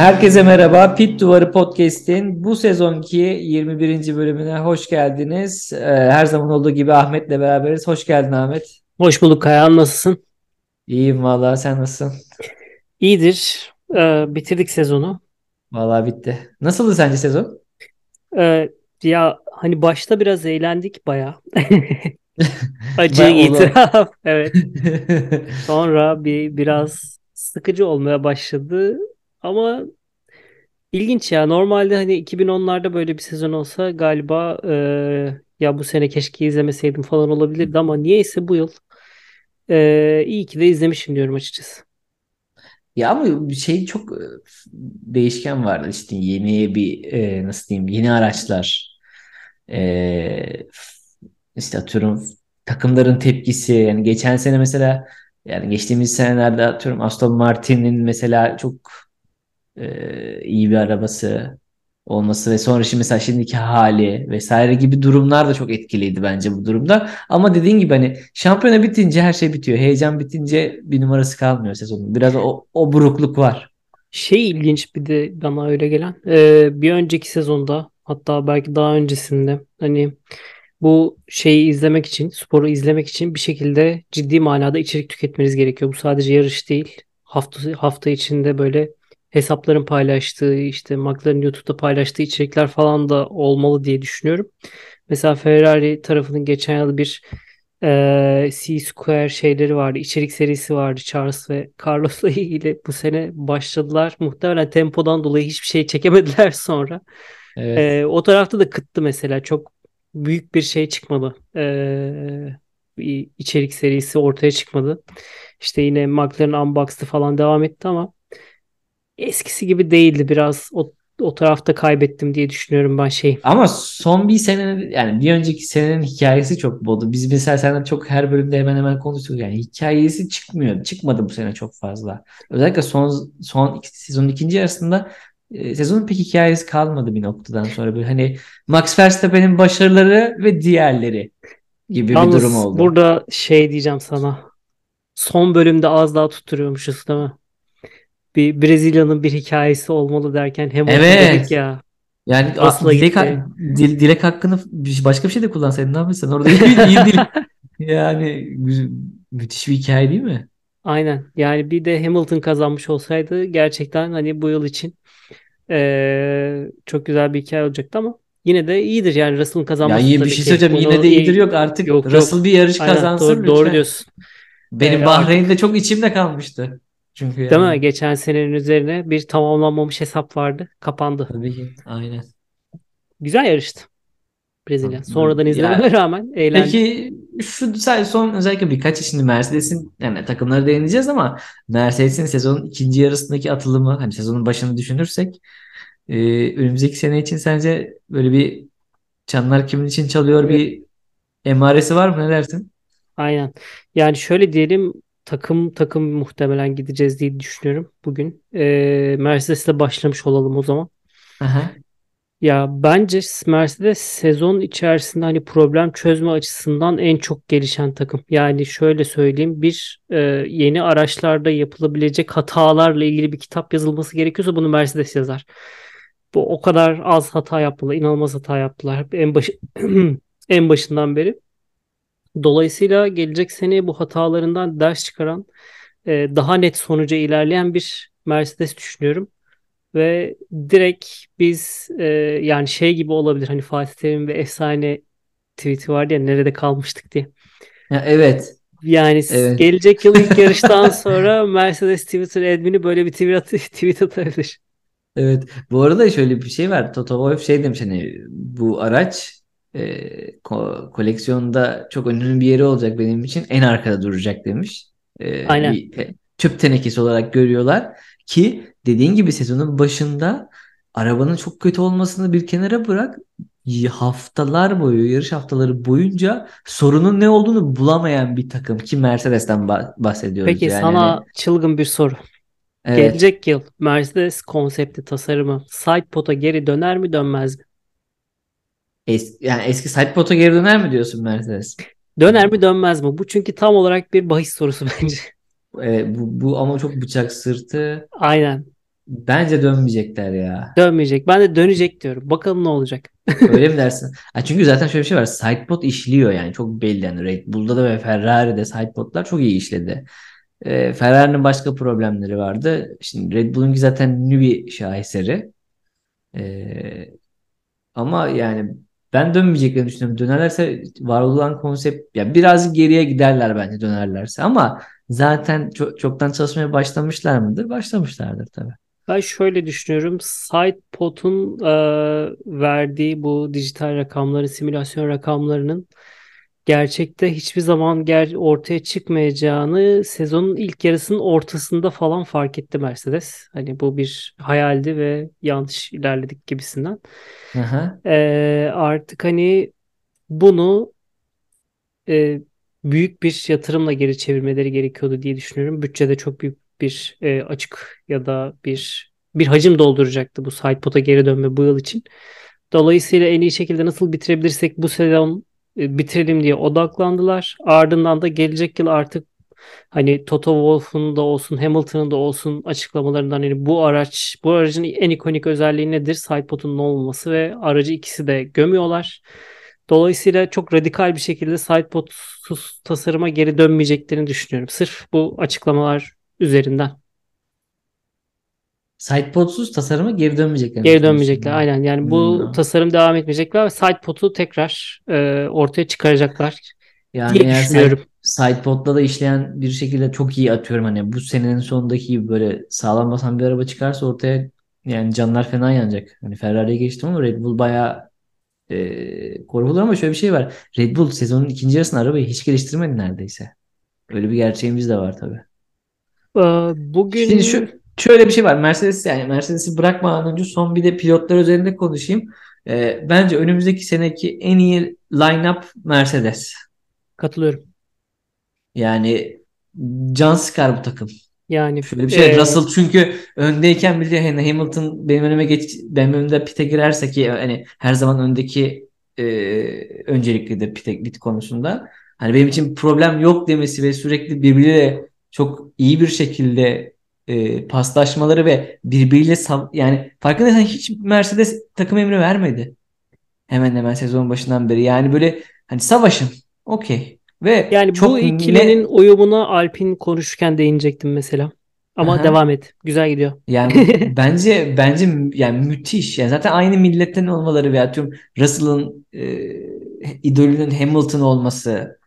Herkese merhaba. Pit Duvarı Podcast'in bu sezonki 21. bölümüne hoş geldiniz. Ee, her zaman olduğu gibi Ahmet'le beraberiz. Hoş geldin Ahmet. Hoş bulduk Kayan. Nasılsın? İyiyim valla. Sen nasılsın? İyidir. Ee, bitirdik sezonu. Valla bitti. Nasıldı sence sezon? Ee, ya hani başta biraz eğlendik baya. Acı itiraf. Evet. Sonra bir biraz sıkıcı olmaya başladı. Ama ilginç ya. Normalde hani 2010'larda böyle bir sezon olsa galiba e, ya bu sene keşke izlemeseydim falan olabilirdi ama niyeyse bu yıl e, iyi ki de izlemişim diyorum açıkçası. Ya ama şey çok e, değişken vardı işte yeni bir e, nasıl diyeyim yeni araçlar e, işte atıyorum takımların tepkisi yani geçen sene mesela yani geçtiğimiz senelerde atıyorum Aston Martin'in mesela çok e, iyi bir arabası olması ve sonra şimdi mesela şimdiki hali vesaire gibi durumlar da çok etkiliydi bence bu durumda. Ama dediğin gibi hani şampiyona bitince her şey bitiyor. Heyecan bitince bir numarası kalmıyor sezonun. Biraz o, o burukluk var. Şey ilginç bir de bana öyle gelen. Ee, bir önceki sezonda hatta belki daha öncesinde hani bu şeyi izlemek için, sporu izlemek için bir şekilde ciddi manada içerik tüketmeniz gerekiyor. Bu sadece yarış değil. Hafta hafta içinde böyle hesapların paylaştığı, işte McLaren YouTube'da paylaştığı içerikler falan da olmalı diye düşünüyorum. Mesela Ferrari tarafının geçen yıl bir e, C-Square şeyleri vardı. içerik serisi vardı Charles ve Carlos'la ilgili. Bu sene başladılar. Muhtemelen tempodan dolayı hiçbir şey çekemediler sonra. Evet. E, o tarafta da kıttı mesela. Çok büyük bir şey çıkmadı. E, içerik serisi ortaya çıkmadı. İşte yine McLaren Unboxed'ı falan devam etti ama eskisi gibi değildi. Biraz o, o tarafta kaybettim diye düşünüyorum ben şey. Ama son bir senenin yani bir önceki senenin hikayesi çok boldu. Biz mesela senden çok her bölümde hemen hemen konuştuk. Yani hikayesi çıkmıyor. Çıkmadı bu sene çok fazla. Özellikle son son iki, sezonun ikinci yarısında e, sezonun pek hikayesi kalmadı bir noktadan sonra. Böyle hani Max Verstappen'in başarıları ve diğerleri gibi bir durum Yalnız oldu. burada şey diyeceğim sana. Son bölümde az daha tutturuyormuşuz değil mi? Bir Brezilya'nın bir hikayesi olmalı derken Hamilton Evet. dedik ya. Yani Asla aslında dilek, gitti. dil- dilek hakkını bir- başka bir şey de kullansaydın ne yapıyorsun? Orada iyi, iyi değil. Yani mü- müthiş bir hikaye değil mi? Aynen. Yani bir de Hamilton kazanmış olsaydı gerçekten hani bu yıl için eee, çok güzel bir hikaye olacaktı ama yine de iyidir yani Russell'ın Ya kazanması iyi bir şey söyleyeceğim. Yine Bunu de iyidir iyi yok artık. yok yok. Russell bir yarış Aynen kazansın doğru, doğru lütfen. diyorsun. Benim Eee, Bahreyn'de çok içimde kalmıştı. Çünkü değil mi? yani. Geçen senenin üzerine bir tamamlanmamış hesap vardı. Kapandı. Tabii ki. Aynen. Güzel yarıştı Brezilya. Sonradan izlememe Ya rağmen eğlendim. peki şu sadece son özellikle birkaç şimdi Mercedes'in yani takımları değineceğiz ama Mercedes'in sezonun ikinci yarısındaki atılımı hani sezonun başını düşünürsek e, önümüzdeki sene için sence böyle bir çanlar kimin için çalıyor Evet. bir emaresi var mı ne dersin? Aynen. Yani şöyle diyelim takım takım muhtemelen gideceğiz diye düşünüyorum bugün. Ee, Mercedes'le başlamış olalım o zaman. Aha. Ya bence Mercedes sezon içerisinde hani problem çözme açısından en çok gelişen takım. Yani şöyle söyleyeyim bir e, yeni araçlarda yapılabilecek hatalarla ilgili bir kitap yazılması gerekiyorsa bunu Mercedes yazar. Bu o kadar az hata yaptılar, inanılmaz hata yaptılar en başı en başından beri. Dolayısıyla gelecek seneye bu hatalarından ders çıkaran, e, daha net sonuca ilerleyen bir Mercedes düşünüyorum. Ve direkt biz e, yani şey gibi olabilir hani Fatih Terim ve efsane tweet'i vardı ya nerede kalmıştık diye. Ya, evet. Yani Evet. gelecek yıl ilk yarıştan sonra Mercedes Twitter admini böyle bir tweet, at tweet atabilir. Evet. Bu arada şöyle bir şey var. Toto Wolff şey demiş hani bu araç e, ko- koleksiyonda çok önemli bir yeri olacak benim için. En arkada duracak demiş. E, Aynen. bir te- tüp tenekesi olarak görüyorlar ki dediğin gibi sezonun başında arabanın çok kötü olmasını bir kenara bırak haftalar boyu yarış haftaları boyunca sorunun ne olduğunu bulamayan bir takım ki Mercedes'ten bah- bahsediyoruz Peki yani sana çılgın bir soru. evet Gelecek yıl Mercedes konsepti tasarımı sidepod'a geri döner mi dönmez mi? Es yani eski sidepod'a geri döner mi diyorsun Mercedes? Döner mi dönmez mi? Bu çünkü tam olarak bir bahis sorusu bence. Evet, bu, bu ama çok bıçak sırtı. Aynen. Bence dönmeyecekler ya. Dönmeyecek. Ben de dönecek diyorum. Bakalım ne olacak. Öyle mi dersin? Ha, çünkü zaten şöyle bir şey var. Sidepod işliyor yani. Çok belli. Yani Red Bull'da da ve Ferrari'de sidepodlar çok iyi işledi. Ee, Ferrari'nin başka problemleri vardı. Şimdi Red Bull'unki zaten ünlü bir şaheseri. Ee, ama yani ben dönmeyeceklerini düşünüyorum. Dönerlerse var olan konsept ya biraz geriye giderler bence dönerlerse ama zaten çok, çoktan çalışmaya başlamışlar mıdır? Başlamışlardır tabii. Ben şöyle düşünüyorum. SidePod'un e, verdiği bu dijital rakamların, simülasyon rakamlarının gerçekte hiçbir zaman ger ortaya çıkmayacağını sezonun ilk yarısının ortasında falan fark etti Mercedes. Hani bu bir hayaldi ve yanlış ilerledik gibisinden. Aha. E, artık hani bunu e, büyük bir yatırımla geri çevirmeleri gerekiyordu diye düşünüyorum. Bütçede çok büyük bir e, açık ya da bir bir hacim dolduracaktı bu sidepod'a geri dönme bu yıl için. Dolayısıyla en iyi şekilde nasıl bitirebilirsek bu sezon bitirelim diye odaklandılar. Ardından da gelecek yıl artık hani Toto Wolff'un da olsun Hamilton'ın da olsun açıklamalarından hani bu araç bu aracın en ikonik özelliği nedir? Sidepod'un olmaması ve aracı ikisi de gömüyorlar. Dolayısıyla çok radikal bir şekilde sidepodsuz tasarıma geri dönmeyeceklerini düşünüyorum. Sırf bu açıklamalar üzerinden. Sidepodsuz tasarıma geri dönmeyecekler. Geri dönmeyecekler aynen. Yani bu Hmm. tasarım devam etmeyecekler ve sidepod'u tekrar e, ortaya çıkaracaklar Yani diye eğer düşünüyorum. side, sidepod'da da işleyen bir şekilde çok iyi atıyorum hani bu senenin sonundaki gibi böyle sağlam basan bir araba çıkarsa ortaya yani canlar fena yanacak. Hani Ferrari'ye geçtim ama Red Bull bayağı e, korkulur ama şöyle bir şey var. Red Bull sezonun ikinci yarısında arabayı hiç geliştirmedi neredeyse. Öyle bir gerçeğimiz de var tabii. Ee, Şimdi Bugün şu şöyle bir şey var. Mercedes yani Mercedes'i bırakmadan önce son bir de pilotlar üzerinde konuşayım. Ee, bence önümüzdeki seneki en iyi line-up Mercedes. katılıyorum. Yani can sıkar bu takım. Yani Şöyle bir şey e, Russell çünkü öndeyken bile hani Hamilton benim önüme geç benim önümde pite girerse ki hani her zaman öndeki e, önceliklidir pite pit konusunda. Hani benim için problem yok demesi ve sürekli birbiriyle çok iyi bir şekilde e, paslaşmaları ve birbiriyle sav- yani farkındaysan hiç Mercedes takım emri vermedi. Hemen hemen sezon başından beri. Yani böyle hani savaşın. Okey. Ve yani bu çok ikilinin ne uyumuna Alpine konuşurken değinecektim mesela. Ama Aha. devam et. Güzel gidiyor. Yani bence bence yani müthiş. Yani zaten aynı milletten olmaları ve atıyorum Russell'ın e, idolünün Hamilton olması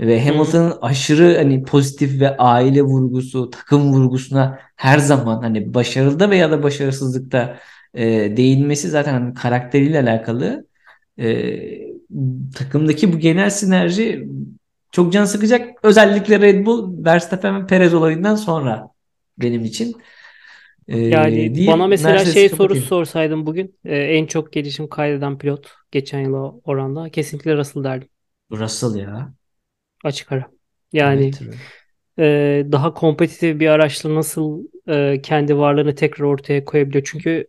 ve. Hamilton'ın aşırı hani pozitif ve aile vurgusu, takım vurgusuna her zaman hani başarıda veya da başarısızlıkta e, değinmesi zaten hani karakteriyle alakalı. E, takımdaki bu genel sinerji çok can sıkacak. Özellikle Red Bull, Verstappen ve Perez olayından sonra benim için. Ee, Yani bana deyip mesela Mercedes'i şey sorusu kapatayım. sorsaydın bugün e, en çok gelişim kaydeden pilot geçen yıla oranda kesinlikle Russell derdim. Russell ya. Açık ara. Yani Evet. e, daha kompetitif bir araçla nasıl e, kendi varlığını tekrar ortaya koyabiliyor. Çünkü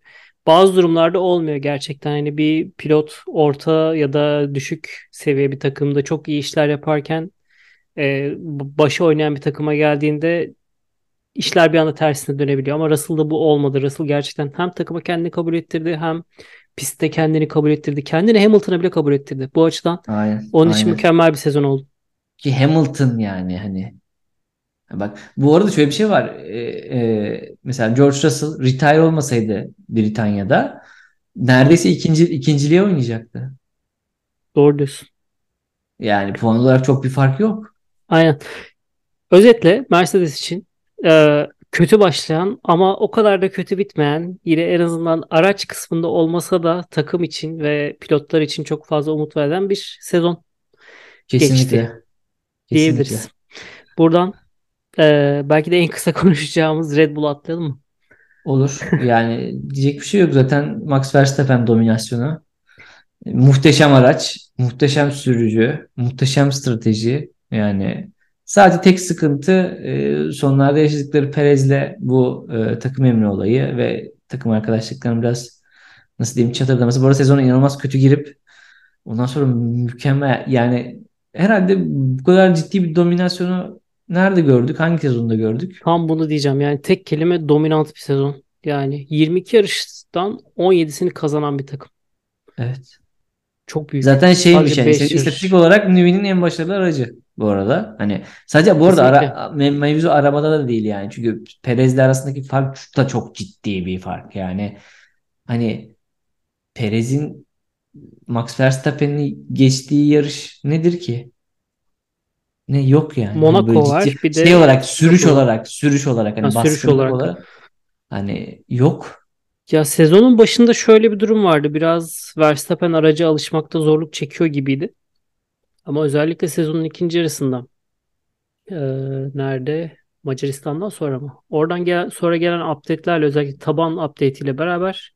bazı durumlarda olmuyor gerçekten. Hani bir pilot orta ya da düşük seviye bir takımda çok iyi işler yaparken e, başı oynayan bir takıma geldiğinde işler bir anda tersine dönebiliyor. Ama Russell'da bu olmadı. Russell gerçekten hem takıma kendini kabul ettirdi hem pistte kendini kabul ettirdi. Kendini Hamilton'a bile kabul ettirdi. Bu açıdan Aynen. onun için Aynen. mükemmel bir sezon oldu. Ki Hamilton yani hani bak bu arada şöyle bir şey var. Ee, e, mesela George Russell retire olmasaydı Britanya'da neredeyse ikinci ikinciliğe oynayacaktı. Doğru diyorsun. Yani puan olarak çok bir fark yok. Aynen. Özetle Mercedes için e, kötü başlayan ama o kadar da kötü bitmeyen yine en azından araç kısmında olmasa da takım için ve pilotlar için çok fazla umut veren bir sezon geçti Kesinlikle. Diyebiliriz. Buradan e, belki de en kısa konuşacağımız Red Bull atlayalım mı? Olur. Yani diyecek bir şey yok zaten Max Verstappen dominasyonu. Muhteşem araç, muhteşem sürücü, muhteşem strateji. Yani sadece tek sıkıntı e, sonlarda yaşadıkları Perez'le bu e, takım emri olayı ve takım arkadaşlıklarının biraz nasıl diyeyim çatırdaması. Bu arada sezona inanılmaz kötü girip ondan sonra mükemmel yani herhalde bu kadar ciddi bir dominasyonu nerede gördük? Hangi sezonda gördük? Tam bunu diyeceğim. Yani tek kelime dominant bir sezon. Yani 22 yarıştan 17'sini kazanan bir takım. Evet. Çok büyük. Zaten beş işte yarış. istatistik olarak Nüvi'nin en başarılı aracı bu arada. Hani sadece bu arada Kesinlikle. ara, me- mevzu arabada da değil yani. Çünkü Perez'le arasındaki fark da çok ciddi bir fark. Yani hani Perez'in Max Verstappen'i geçtiği yarış nedir ki? Ne yok yani. Monaco böyle var, ciddi bir de şey olarak sürüş olarak sürüş olarak hani Ha, sürüş olarak. olarak hani yok. Ya sezonun başında şöyle bir durum vardı. Biraz Verstappen araca alışmakta zorluk çekiyor gibiydi. Ama özellikle sezonun ikinci yarısında eee, nerede? Macaristan'dan sonra mı? Oradan gelen, sonra gelen update'lerle özellikle taban update ile beraber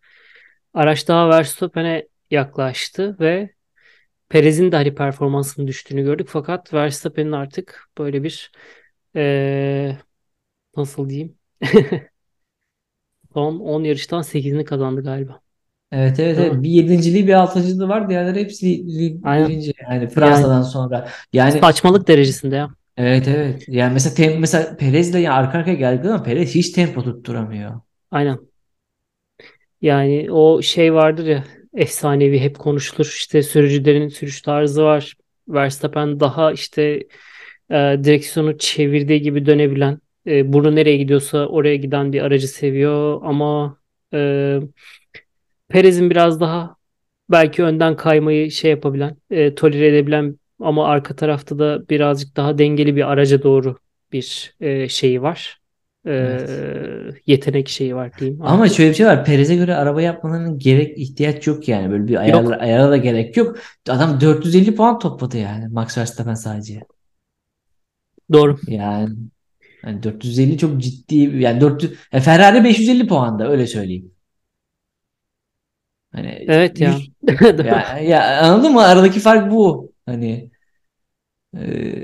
araç daha Verstappen'e yaklaştı ve Perez'in de hani performansının düştüğünü gördük. Fakat Verstappen'in artık böyle bir eee, nasıl diyeyim? Son 10 yarıştan 8'ini kazandı galiba. Evet evet evet. Bir yedinciliği bir altıncılığı var. Diğerleri hepsi Aynen. birinci. Yani Yani Fransa'dan sonra. Yani saçmalık derecesinde ya. evet evet. Yani mesela tem, mesela Perez'le ya arka arkaya geldi ama Perez hiç tempo tutturamıyor. Aynen. Yani o şey vardır ya efsanevi hep konuşulur işte sürücülerin sürüş tarzı var. Verstappen daha işte e, direksiyonu çevirdiği gibi dönebilen e, burnu nereye gidiyorsa oraya giden bir aracı seviyor ama e, Perez'in biraz daha belki önden kaymayı şey yapabilen, e, tolere edebilen ama arka tarafta da birazcık daha dengeli bir araca doğru bir e, şeyi var. Evet. yetenek şeyi var diyeyim Ama artık. şöyle bir şey var. Perez'e göre araba yapmalarının gerek ihtiyaç yok yani. Böyle bir ayar, Yok. ayara da gerek yok. Adam 450 puan topladı yani Max Verstappen sadece. Doğru. Yani, yani 450 çok ciddi yani 400 e, Ferrari 550 puanda öyle söyleyeyim. Hani Evet ya. 100 ya, ya anladın mı? Aradaki fark bu. Hani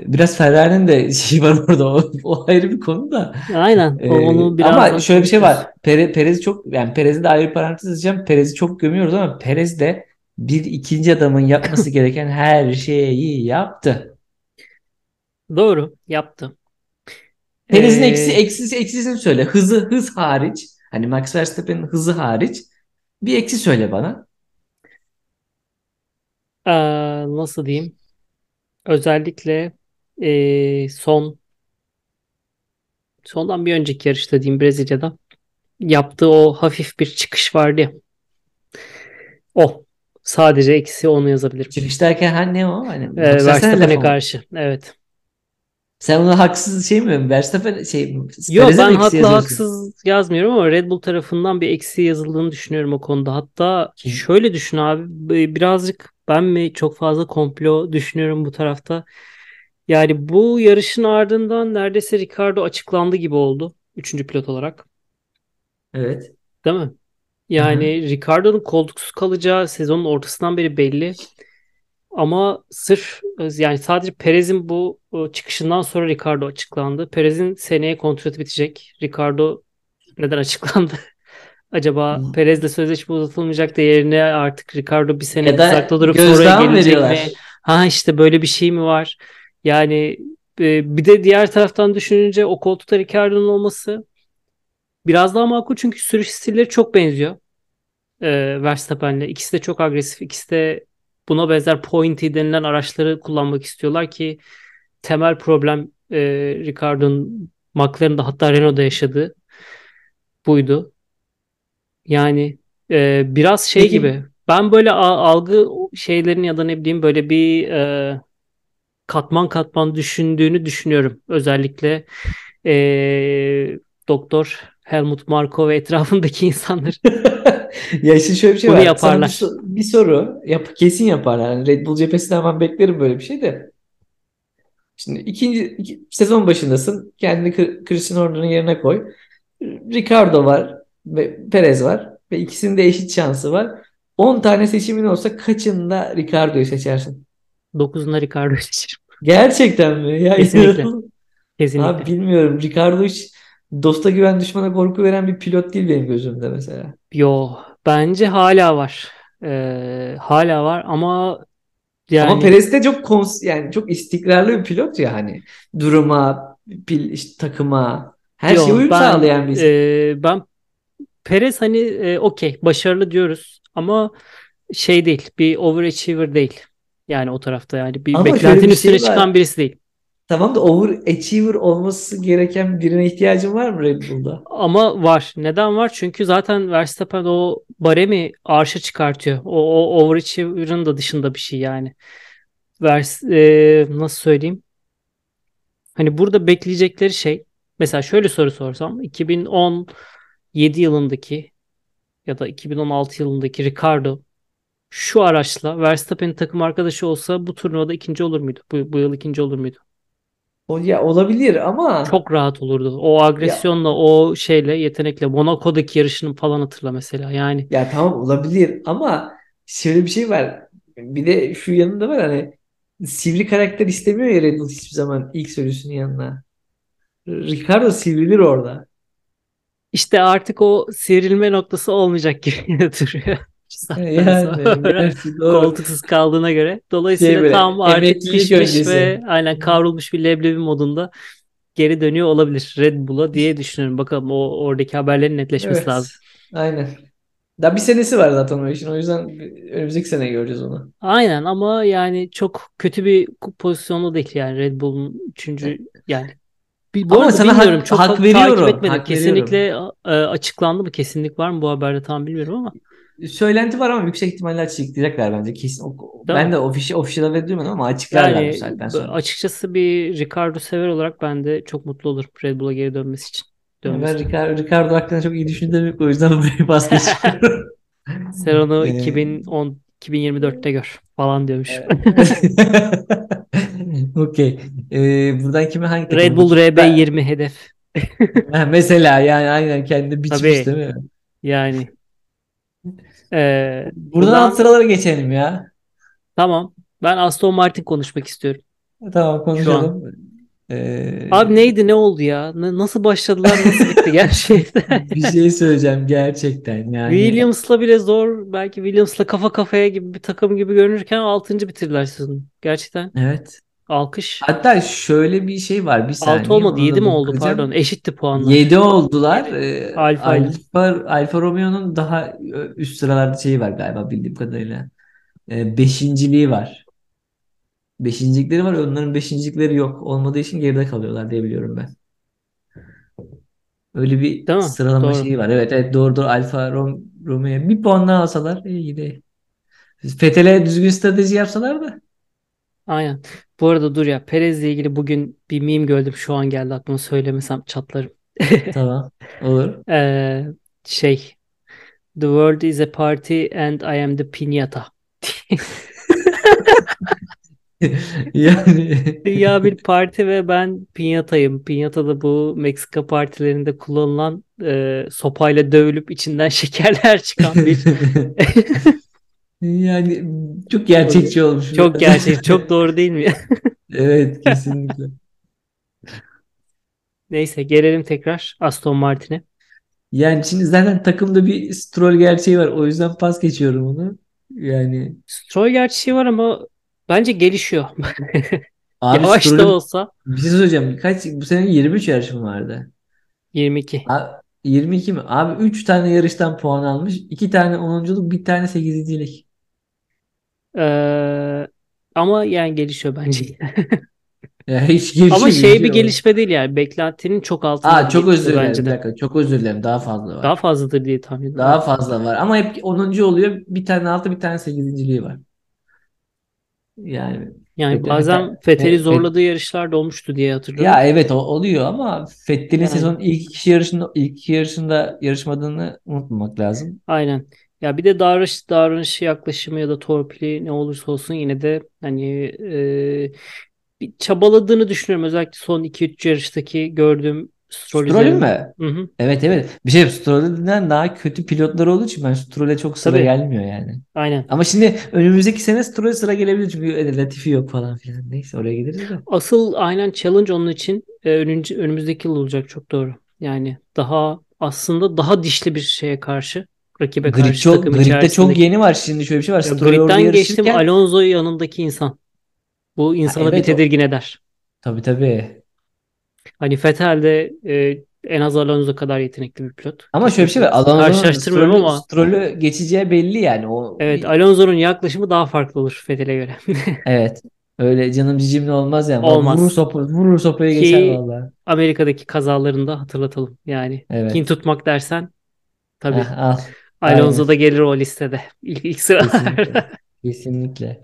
biraz Ferrari'nin de şeyi var orada. O, o ayrı bir konu da. Aynen. O- Onu ama birazdan şöyle bir şey var. Pere, Perez çok yani Perez'i de ayrı parantez açacağım. Perez'i çok gömüyoruz ama Perez de bir ikinci adamın yapması gereken her şeyi yaptı. Doğru. Yaptı. Perez'in eksi Ee, eksisi eksisini söyle. Hızı hız hariç. Hani Max Verstappen'in hızı hariç. Bir eksi söyle bana. ee, nasıl diyeyim? Özellikle ee, son sondan bir önceki yarışta diyeyim Brezilya'da yaptığı o hafif bir çıkış vardı ya. O. Sadece eksi onu yazabilirim. Çıkış derken hani ne o? Hani Ee, Verstappen'e karşı. Evet. Sen ona haksız şey mi? Verstappen şey Yo Perez'e mi ben eksi haklı haksız yazmıyorum ama Red Bull tarafından bir eksi yazıldığını düşünüyorum o konuda. Hatta Kim? şöyle düşün abi birazcık ben mi çok fazla komplo düşünüyorum bu tarafta. Yani bu yarışın ardından neredeyse Ricardo açıklandı gibi oldu. Üçüncü pilot olarak. Evet. Değil mi? Yani Ricardo'nun koltuksuz kalacağı sezonun ortasından beri belli. Ama sırf yani sadece Perez'in bu e, çıkışından sonra Ricardo açıklandı. Perez'in seneye kontratı bitecek. Ricardo neden açıklandı? Acaba Perez'le sözleşme uzatılmayacak da yerine artık Ricardo bir sene uzakta durup mı gelecek mi? Ha işte böyle bir şey mi var? Yani e, bir de diğer taraftan düşününce o koltukta Ricardo'nun olması biraz daha makul çünkü sürüş stilleri çok benziyor e, Verstappen'le. İkisi de çok agresif. İkisi de buna benzer pointy denilen araçları kullanmak istiyorlar ki temel problem e, Ricardo'nun McLaren'da hatta Renault'da yaşadığı buydu. Yani e, biraz şey Peki gibi. Ben böyle a- algı şeylerin ya da ne bileyim böyle bir e, katman katman düşündüğünü düşünüyorum. Özellikle e, Doktor Helmut Marko ve etrafındaki insanlar ya şimdi şöyle bir şey bunu var. Sana bir, yaparlar. bir soru yap kesin yaparlar. Yani Red Bull cephesinden ben beklerim böyle bir şey de. Şimdi ikinci iki- sezon başındasın. Kendini Christian Horner'ın yerine koy. Ricardo var ve Perez var ve ikisinin de eşit şansı var. 10 tane seçimin olsa kaçında Ricardo'yu seçersin? 9'unda Ricardo'yu seçerim. Gerçekten mi? Ya Kesinlikle. Abi Kesinlikle. bilmiyorum. Ricardo hiç dosta güven düşmana korku veren bir pilot değil benim gözümde mesela. Yo, bence hala var. Ee, hala var ama Ama yani Perez de çok kons yani çok istikrarlı bir pilot ya hani duruma, pil, işte takıma her şeye yo uyum ben sağlayan bir e, ben Perez hani e, okey başarılı diyoruz ama şey değil bir overachiever değil. Yani o tarafta yani bir Ama beklentinin bir şey üstüne var. çıkan birisi değil. Tamam da overachiever olması gereken birine ihtiyacın var mı Red Bull'da? Ama var. Neden var? Çünkü zaten Verstappen o baremi arşa çıkartıyor. O, o overachiever'ın da dışında bir şey yani. Vers, e, nasıl söyleyeyim? Hani burada bekleyecekleri şey mesela şöyle soru sorsam 2017 yılındaki ya da 2016 yılındaki Ricardo şu araçla Verstappen'in takım arkadaşı olsa bu turnuvada ikinci olur muydu? Bu, bu yıl ikinci olur muydu? O ya olabilir ama Çok rahat olurdu. O agresyonla, o şeyle, yetenekle. Monaco'daki yarışını falan hatırla mesela. Yani ya tamam olabilir ama şöyle bir şey var. Bir de şu yanında var hani sivri karakter istemiyor ya Red Bull hiçbir zaman ilk sürücüsünün yanına. Ricardo sivrilir orada. işte artık o sivrilme noktası olmayacak gibi duruyor. Yani gerçi koltuksuz kaldığına göre. Şey Dolayısıyla böyle tam artık pişmiş öncesi. ve aynen kavrulmuş bir leblebi modunda geri dönüyor olabilir Red Bull'a diye düşünüyorum. Bakalım o oradaki haberlerin netleşmesi Evet. lazım. Aynen. Daha bir senesi var zaten o işin. O yüzden önümüzdeki sene göreceğiz onu. Aynen ama yani çok kötü bir pozisyonda değil yani Red Bull'un üçüncü yani Bir- Bu Ama sana bilmiyorum hak- çok hak takip veriyorum, etmedim. hak Kesinlikle e, açıklandı mı? Kesinlik var mı bu haberde tam bilmiyorum ama. Söylenti var ama yüksek ihtimalle açıklayacaklar bence kesin. O- ben de ofişi ofişe ve duymadım ama açıklarlar Yani bu saatten sonra. açıkçası bir Ricardo sever olarak ben de çok mutlu olurum Red Bull'a geri dönmesi için. Dönmesi ben için. Ricardo, Ricardo hakkında çok iyi düşündüğüm yok o yüzden burayı pas geçiyorum. Sen onu Ee, 2010 2024'te gör falan diyormuş. Okey. Ee, buradan kime hangi? Red Bull Ben- RB20 hedef. Ha, mesela yani aynen kendi biçmiş Tabii. değil mi? Yani Ee, Buradan buradan- sıralara geçelim ya. tamam. Ben Aston Martin konuşmak istiyorum. Tamam konuşalım. Ee, Abi neydi ne oldu ya? Nasıl başladılar nasıl bitti gerçekten? bir şey söyleyeceğim gerçekten yani. Williams'la bile zor. Belki Williams'la kafa kafaya gibi bir takım gibi görünürken 6. bitirdiler sezonu. Gerçekten Evet. Alkış. Hatta şöyle bir şey var. Bir 6 saniye olmadı ona 7 da mi oldu bakacağım. pardon. Eşitti puanlar. 7 oldular. Ee, Alfa. Alfa, Alfa Romeo'nun daha üst sıralarda şeyi var galiba bildiğim kadarıyla. Ee, beşinciliği var. Beşincilikleri var. Onların beşincilikleri yok. Olmadığı için geride kalıyorlar diye biliyorum ben. Öyle bir Değil mi? sıralama Doğru. şeyi var. Evet evet doğru doğru Alfa Rom Romeo bir puan daha alsalar iyi de. Fethel'e düzgün strateji yapsalar da. Aynen. Bu arada dur ya Perez'le ilgili bugün bir meme gördüm. Şu an geldi aklıma söylemesem çatlarım. Tamam. Olur. Ee, şey The world is a party and I am the piñata. Yani Dünya bir parti ve ben piñatayım. Piñata da bu Meksika partilerinde kullanılan e, sopayla dövülüp içinden şekerler çıkan bir yani çok gerçekçi olmuş. çok gerçek, çok doğru değil mi? Evet kesinlikle. Neyse gelelim tekrar Aston Martin'e. Yani şimdi zaten takımda bir Stroll gerçeği var. O yüzden pas geçiyorum onu. Yani Stroll gerçeği var ama bence gelişiyor. abi Yavaş da Stroll'ün olsa bir şey söyleyeceğim. Kaç bu sene 23 yarışı mı vardı? 22. Abi, 22 mi? Abi 3 tane yarıştan puan almış. 2 tane 10'unculuk, bir tane 8.lik. Ee, ama yani gelişiyor bence. Ya hiç gelişiyor, Ama şey bir gelişme değil yani. Beklentinin çok altında Aa çok özür dilerim. bence Bir dakika. Çok özür dilerim. Daha fazla var. Daha fazladır diye tahmin ediyorum. Daha fazla var. Ama hep 10. oluyor. Bir tane 6, bir tane 8.liği var. Yani Yani Fettel- bazen Fettel- Vettel'i Fet- zorladığı yarışlar da olmuştu diye hatırlıyorum. Ya evet o oluyor ama Fettel'in Yani. sezonun ilk iki yarışında ilk iki yarışında yarışmadığını unutmamak lazım. Aynen. Ya bir de davranış, davranışı, yaklaşımı ya da torpili ne olursa olsun yine de hani e, bir çabaladığını düşünüyorum. Özellikle son 2-3 yarıştaki gördüğüm Stroll Stroll'ün mü? Hı hı. Evet evet. Bir şey Stroll'den daha kötü pilotlar olduğu için ben Stroll'e çok sıra Tabii. gelmiyor yani. Aynen. Ama şimdi önümüzdeki sene Stroll'e sıra gelebilir çünkü e, Latifi yok falan filan. Neyse oraya geliriz de. Asıl aynen challenge onun için e, önümüzdeki yıl olacak çok doğru. Yani daha aslında daha dişli bir şeye karşı rakibe Grid karşı çok, takım Grid'de çok yeni var. Şimdi şöyle bir şey var. Ya gridden geçtim Alonso'yu yanındaki insan. Bu insanı bir evet o- tedirgin eder. tabii tabii. Hani Vettel de e, En az Alonso kadar yetenekli bir pilot. Ama şöyle bir şey var. Alonso'nun Stroll'ü, ama Stroll'ü geçeceği belli yani. O evet Alonso'nun yaklaşımı daha farklı olur Vettel'e göre. evet. Öyle canım cicimli olmaz yani. Olmaz. Vurur sopa, vurur sopayı Ki- geçer vallahi. Amerika'daki kazalarında hatırlatalım. Yani Evet. kin tutmak dersen tabii Heh, al. Alonso da gelir o listede. İlk, ilk sıralarda. Kesinlikle. Kesinlikle.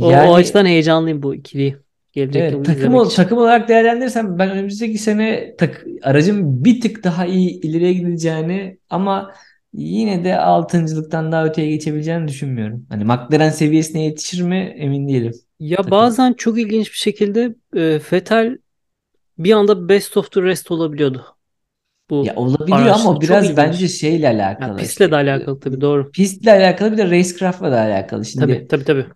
O, Yani o açıdan heyecanlıyım bu ikiliyi. Gelecek evet, takım, ol- takım olarak değerlendirirsem ben önümüzdeki sene tak, aracın bir tık daha iyi ileriye gideceğini ama yine de altıncılıktan daha öteye geçebileceğini düşünmüyorum. Hani McLaren seviyesine yetişir mi emin değilim. Ya takım. bazen çok ilginç bir şekilde e, Vettel bir anda best of the rest olabiliyordu. Bu Ya olabiliyor araçta ama o biraz bence şeyle Ya alakalı. pistle de alakalı tabii doğru. Pistle alakalı bir de racecraft'la da alakalı. Şimdi Tabii tabii tabii.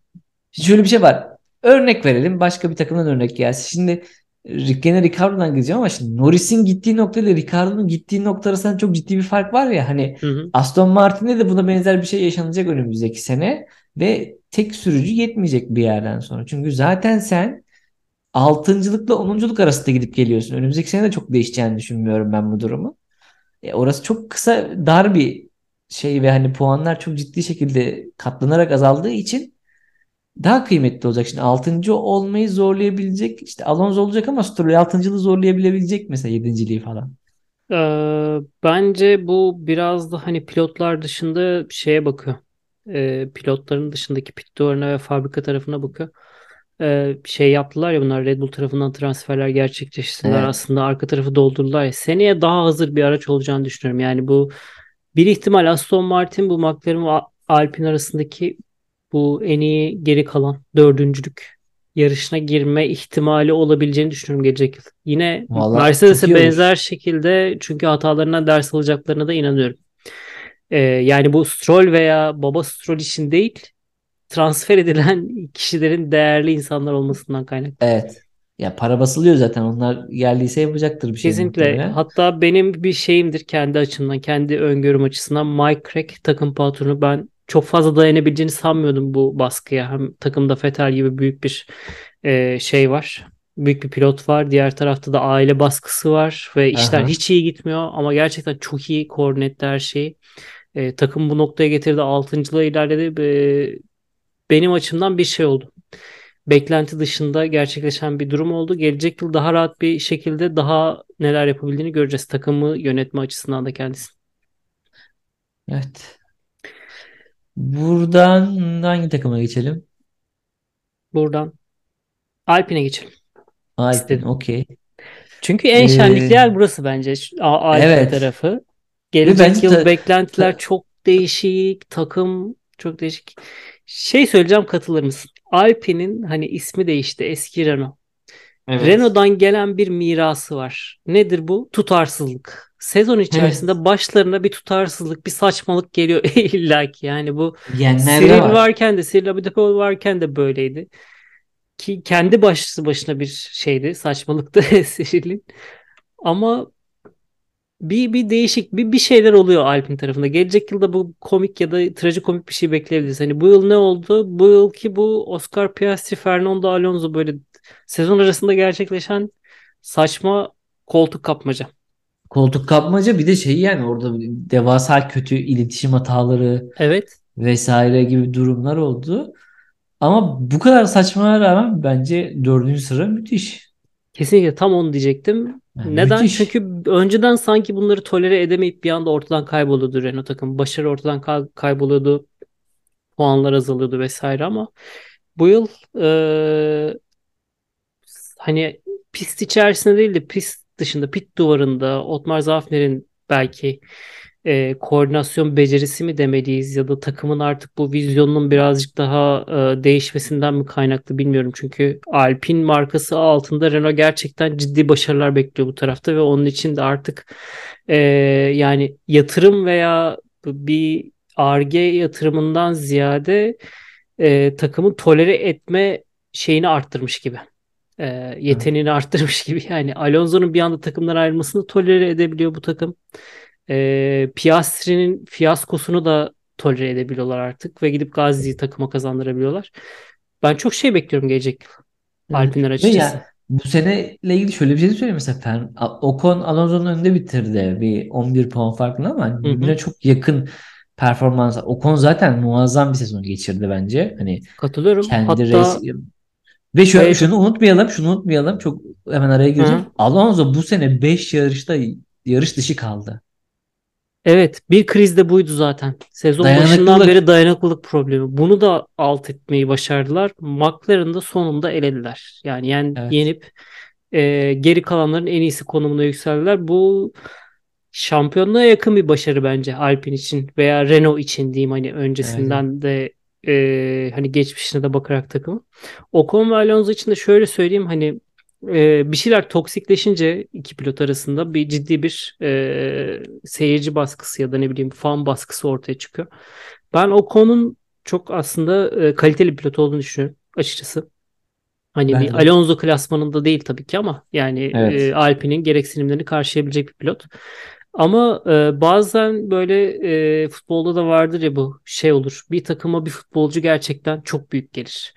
Şöyle bir şey var. Örnek verelim. Başka bir takımdan örnek gelsin. Şimdi gene Ricardo'dan gideceğim ama şimdi Norris'in gittiği nokta ile Ricardo'nun gittiği nokta arasında çok ciddi bir fark var ya. Hani Hı hı. Aston Martin'de de buna benzer bir şey yaşanacak önümüzdeki sene ve tek sürücü yetmeyecek bir yerden sonra. Çünkü zaten sen altıncılıkla onunculuk arasında gidip geliyorsun. Önümüzdeki sene de çok değişeceğini düşünmüyorum ben bu durumu. E, orası çok kısa dar bir şey ve hani puanlar çok ciddi şekilde katlanarak azaldığı için daha kıymetli olacak. Şimdi 6. olmayı zorlayabilecek işte Alonso olacak ama Stroll 6.lığı zorlayabilebilecek mesela 7.liği falan. Ee, bence bu biraz da hani pilotlar dışında şeye bakıyor. Ee, pilotların dışındaki pit duvarına ve fabrika tarafına bakıyor. Ee, şey yaptılar ya bunlar Red Bull tarafından transferler gerçekleştirdiler. Evet. Aslında arka tarafı doldurdular. Seneye daha hazır bir araç olacağını düşünüyorum. Yani bu bir ihtimal Aston Martin bu McLaren ve Al- Alpine arasındaki bu en iyi geri kalan dördüncülük yarışına girme ihtimali olabileceğini düşünüyorum gelecek yıl. Yine Mercedes'e benzer şekilde çünkü hatalarına ders alacaklarına da inanıyorum. Ee, yani bu Stroll veya baba Stroll için değil transfer edilen kişilerin değerli insanlar olmasından kaynaklı. Evet. Ya para basılıyor zaten. Onlar geldiyse yapacaktır bir şey Kesinlikle. muhtemelen. Hatta benim bir şeyimdir kendi açımdan, kendi öngörüm açısından Mike Crack takım patronu ben çok fazla dayanabileceğini sanmıyordum bu baskıya. Hem takımda Vettel gibi büyük bir e, şey var. Büyük bir pilot var. Diğer tarafta da aile baskısı var ve işler Aha. hiç iyi gitmiyor ama gerçekten çok iyi koordine etti her şeyi. E, takım bu noktaya getirdi. Altıncılığa ilerledi. E, benim açımdan bir şey oldu. Beklenti dışında gerçekleşen bir durum oldu. Gelecek yıl daha rahat bir şekilde daha neler yapabildiğini göreceğiz. Takımı yönetme açısından da kendisi. Evet. Buradan hangi takıma geçelim? Buradan Alpine geçelim. Alpine. Okey. Çünkü en Ee, şenlikli yer burası bence. A- Alpine evet. tarafı. Gelecek bence yıl ta- beklentiler çok değişik. Takım çok değişik. Şey söyleyeceğim katılır mısın? Alpine'in hani ismi değişti. Eski Renault. Evet. Renault'dan gelen bir mirası var. Nedir bu? Tutarsızlık. Sezon Evet. içerisinde başlarına bir tutarsızlık, bir saçmalık geliyor illaki. Yani bu Diyenler de Cyril var. varken de, Cyril Abiteboul varken de böyleydi. Ki kendi başlı başına bir şeydi, saçmalıktı Cyril'in. Ama bir bir değişik bir bir şeyler oluyor Alpine tarafında. Gelecek yılda bu komik ya da trajikomik bir şey bekleyebiliriz. Hani bu yıl ne oldu? Bu yılki bu Oscar Piastri, Fernando Alonso böyle sezon arasında gerçekleşen saçma koltuk kapmaca. Koltuk kapmaca bir de şey yani orada devasa kötü iletişim hataları Evet. vesaire gibi durumlar oldu. Ama bu kadar saçmalığa rağmen bence dördüncü sıra müthiş. Kesinlikle tam onu diyecektim. Yani Neden? müthiş. Çünkü önceden sanki bunları tolere edemeyip bir anda ortadan kayboluyordu Renault takım. Başarı ortadan ka- kayboluyordu. Puanlar azalıyordu vesaire ama bu yıl eee, hani pist içerisinde değil de pist dışında pit duvarında Otmar Zafner'in belki e, koordinasyon becerisi mi demeliyiz ya da takımın artık bu vizyonunun birazcık daha e, değişmesinden mi kaynaklı bilmiyorum. Çünkü Alpine markası altında Renault gerçekten ciddi başarılar bekliyor bu tarafta ve onun için de artık e, yani yatırım veya bir Ar-Ge yatırımından ziyade e, takımın tolere etme şeyini arttırmış gibi e, yeteneğini arttırmış gibi. Yani Alonso'nun bir anda takımdan ayrılmasını tolere edebiliyor bu takım. E, Piastri'nin fiyaskosunu da tolere edebiliyorlar artık ve gidip Gazi'yi takıma kazandırabiliyorlar. Ben çok şey bekliyorum gelecek yıl. Alpinler açıkçası. ya bu seneyle ilgili şöyle bir şey söyleyeyim. Mesela Fer Ocon Alonso'nun önünde bitirdi. Bir 11 puan farklı ama birbirine çok yakın performans. Ocon zaten muazzam bir sezon geçirdi bence. Hani Katılıyorum. kendi Hatta race ve şu, e, şunu unutmayalım, şunu unutmayalım. Çok hemen araya gireceğim. hı. Alonso bu sene 5 yarışta yarış dışı kaldı. Evet, bir kriz de buydu zaten. Sezon başından beri dayanıklılık problemi. Bunu da alt etmeyi başardılar. McLaren'ı da sonunda elediler. Yani yen, Evet. yenip e, geri kalanların en iyisi konumuna yükseldiler. Bu şampiyonluğa yakın bir başarı bence Alpine için veya Renault için diyeyim hani öncesinden de e, hani geçmişine de bakarak takımı. Ocon ve Alonso için de şöyle söyleyeyim hani e, bir şeyler toksikleşince iki pilot arasında bir ciddi bir e, seyirci baskısı ya da ne bileyim fan baskısı ortaya çıkıyor. Ben Ocon'un çok aslında e, kaliteli pilot olduğunu düşünüyorum açıkçası. Hani Ben bir de. Alonso klasmanında değil tabii ki ama yani Evet. e, Alpine'in gereksinimlerini karşılayabilecek bir pilot. Ama e, bazen böyle e, futbolda da vardır ya bu şey olur. Bir takıma bir futbolcu gerçekten çok büyük gelir.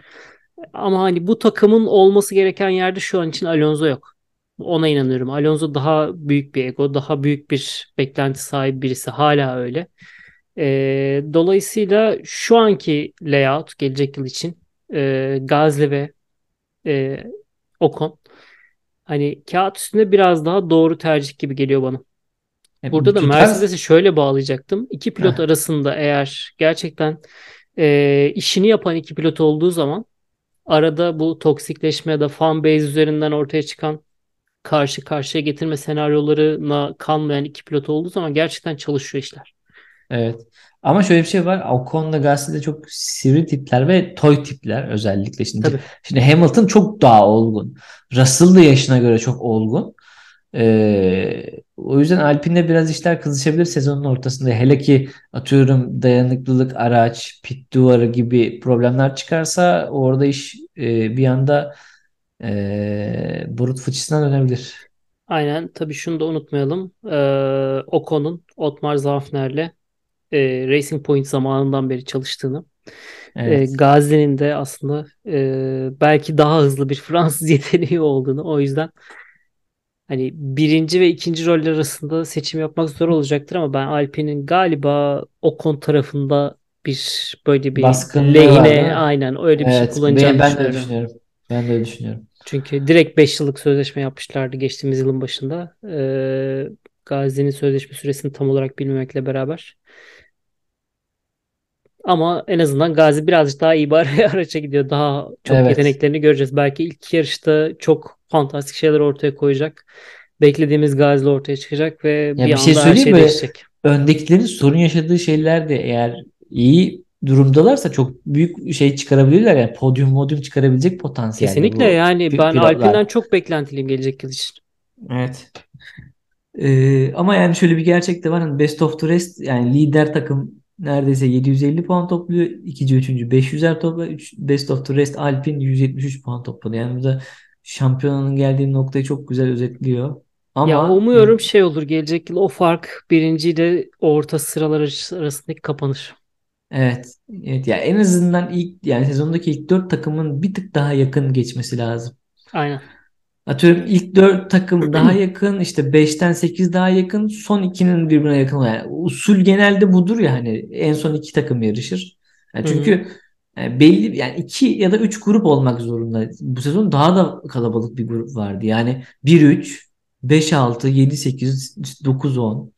Ama hani bu takımın olması gereken yerde şu an için Alonso yok. Ona inanıyorum. Alonso daha büyük bir ego, daha büyük bir beklenti sahibi birisi. Hala öyle. E, dolayısıyla şu anki layout gelecek yıl için e, Gasly ve e, Ocon hani kağıt üstünde biraz daha doğru tercih gibi geliyor bana. E, Burada da Mercedes'i şöyle bağlayacaktım. İki pilot arasında eğer gerçekten e, işini yapan iki pilot olduğu zaman arada bu toksikleşme ya da fan base üzerinden ortaya çıkan karşı karşıya getirme senaryolarına kalmayan iki pilot olduğu zaman gerçekten çalışıyor işler. Evet. Ama şöyle bir şey var. Ocon'la Gasly'de çok sivri tipler ve toy tipler özellikle. Şimdi, Tabii. şimdi Hamilton çok daha olgun. Russell da yaşına göre çok olgun. Ee, o yüzden Alpine'de biraz işler kızışabilir sezonun ortasında. Hele ki atıyorum dayanıklılık, araç, pit duvarı gibi problemler çıkarsa orada iş e, bir anda e, burut fıçısına dönebilir. Aynen. Tabii şunu da unutmayalım. Ee, Ocon'un Otmar Zafner'le e, Racing Point zamanından beri çalıştığını. E, Evet. Gazi'nin de aslında e, belki daha hızlı bir Fransız yeteneği olduğunu. O yüzden hani birinci ve ikinci roller arasında seçim yapmak zor olacaktır ama ben Alpine'in galiba Ocon tarafında bir böyle bir Baskınlığı var, lehine mi? aynen öyle bir şey Evet. kullanacağını Ben, ben de düşünüyorum. düşünüyorum. Ben de öyle düşünüyorum. Çünkü direkt 5 yıllık sözleşme yapmışlardı geçtiğimiz yılın başında. Ee, Gazi'nin sözleşme süresini tam olarak bilmemekle beraber. Ama en azından Gazi birazcık daha iyi bir ara- araça gidiyor. Daha çok Evet. yeteneklerini göreceğiz. Belki ilk yarışta çok fantastik şeyler ortaya koyacak. Beklediğimiz Gazi ortaya çıkacak ve Ya bir bir şey anda her şey mi? değişecek. Öndekilerin sorun yaşadığı şeyler de eğer iyi durumdalarsa çok büyük şey çıkarabilirler. Yani podyum modyum çıkarabilecek potansiyelde Kesinlikle bu yani ben pilotlar. Alpine'den çok beklentiliyim gelecek yıl için. Evet. Ee, ama yani şöyle bir gerçek de var. Hani best of the rest yani lider takım neredeyse 750 puan topluyor. İkinci, üçüncü 500'er topluyor. Üç, best of the rest Alpine 173 puan topladı. Yani bu da şampiyonanın geldiği noktayı çok güzel özetliyor. Ya Ama umuyorum şey olur gelecek yıl o fark birinciyle orta sıralar arasındaki kapanır. evet, evet ya en azından ilk yani sezondaki ilk 4 takımın bir tık daha yakın geçmesi lazım. Aynen. Atıyorum ilk 4 takım daha yakın, işte 5'ten 8 daha yakın, son 2'nin birbirine yakın. Yani usul genelde budur ya hani en son 2 takım yarışır. Yani çünkü yani belli yani 2 ya da 3 grup olmak zorunda. Bu sezon daha da kalabalık bir grup vardı. Yani 1-3, 5-6, 7-8, 9-10.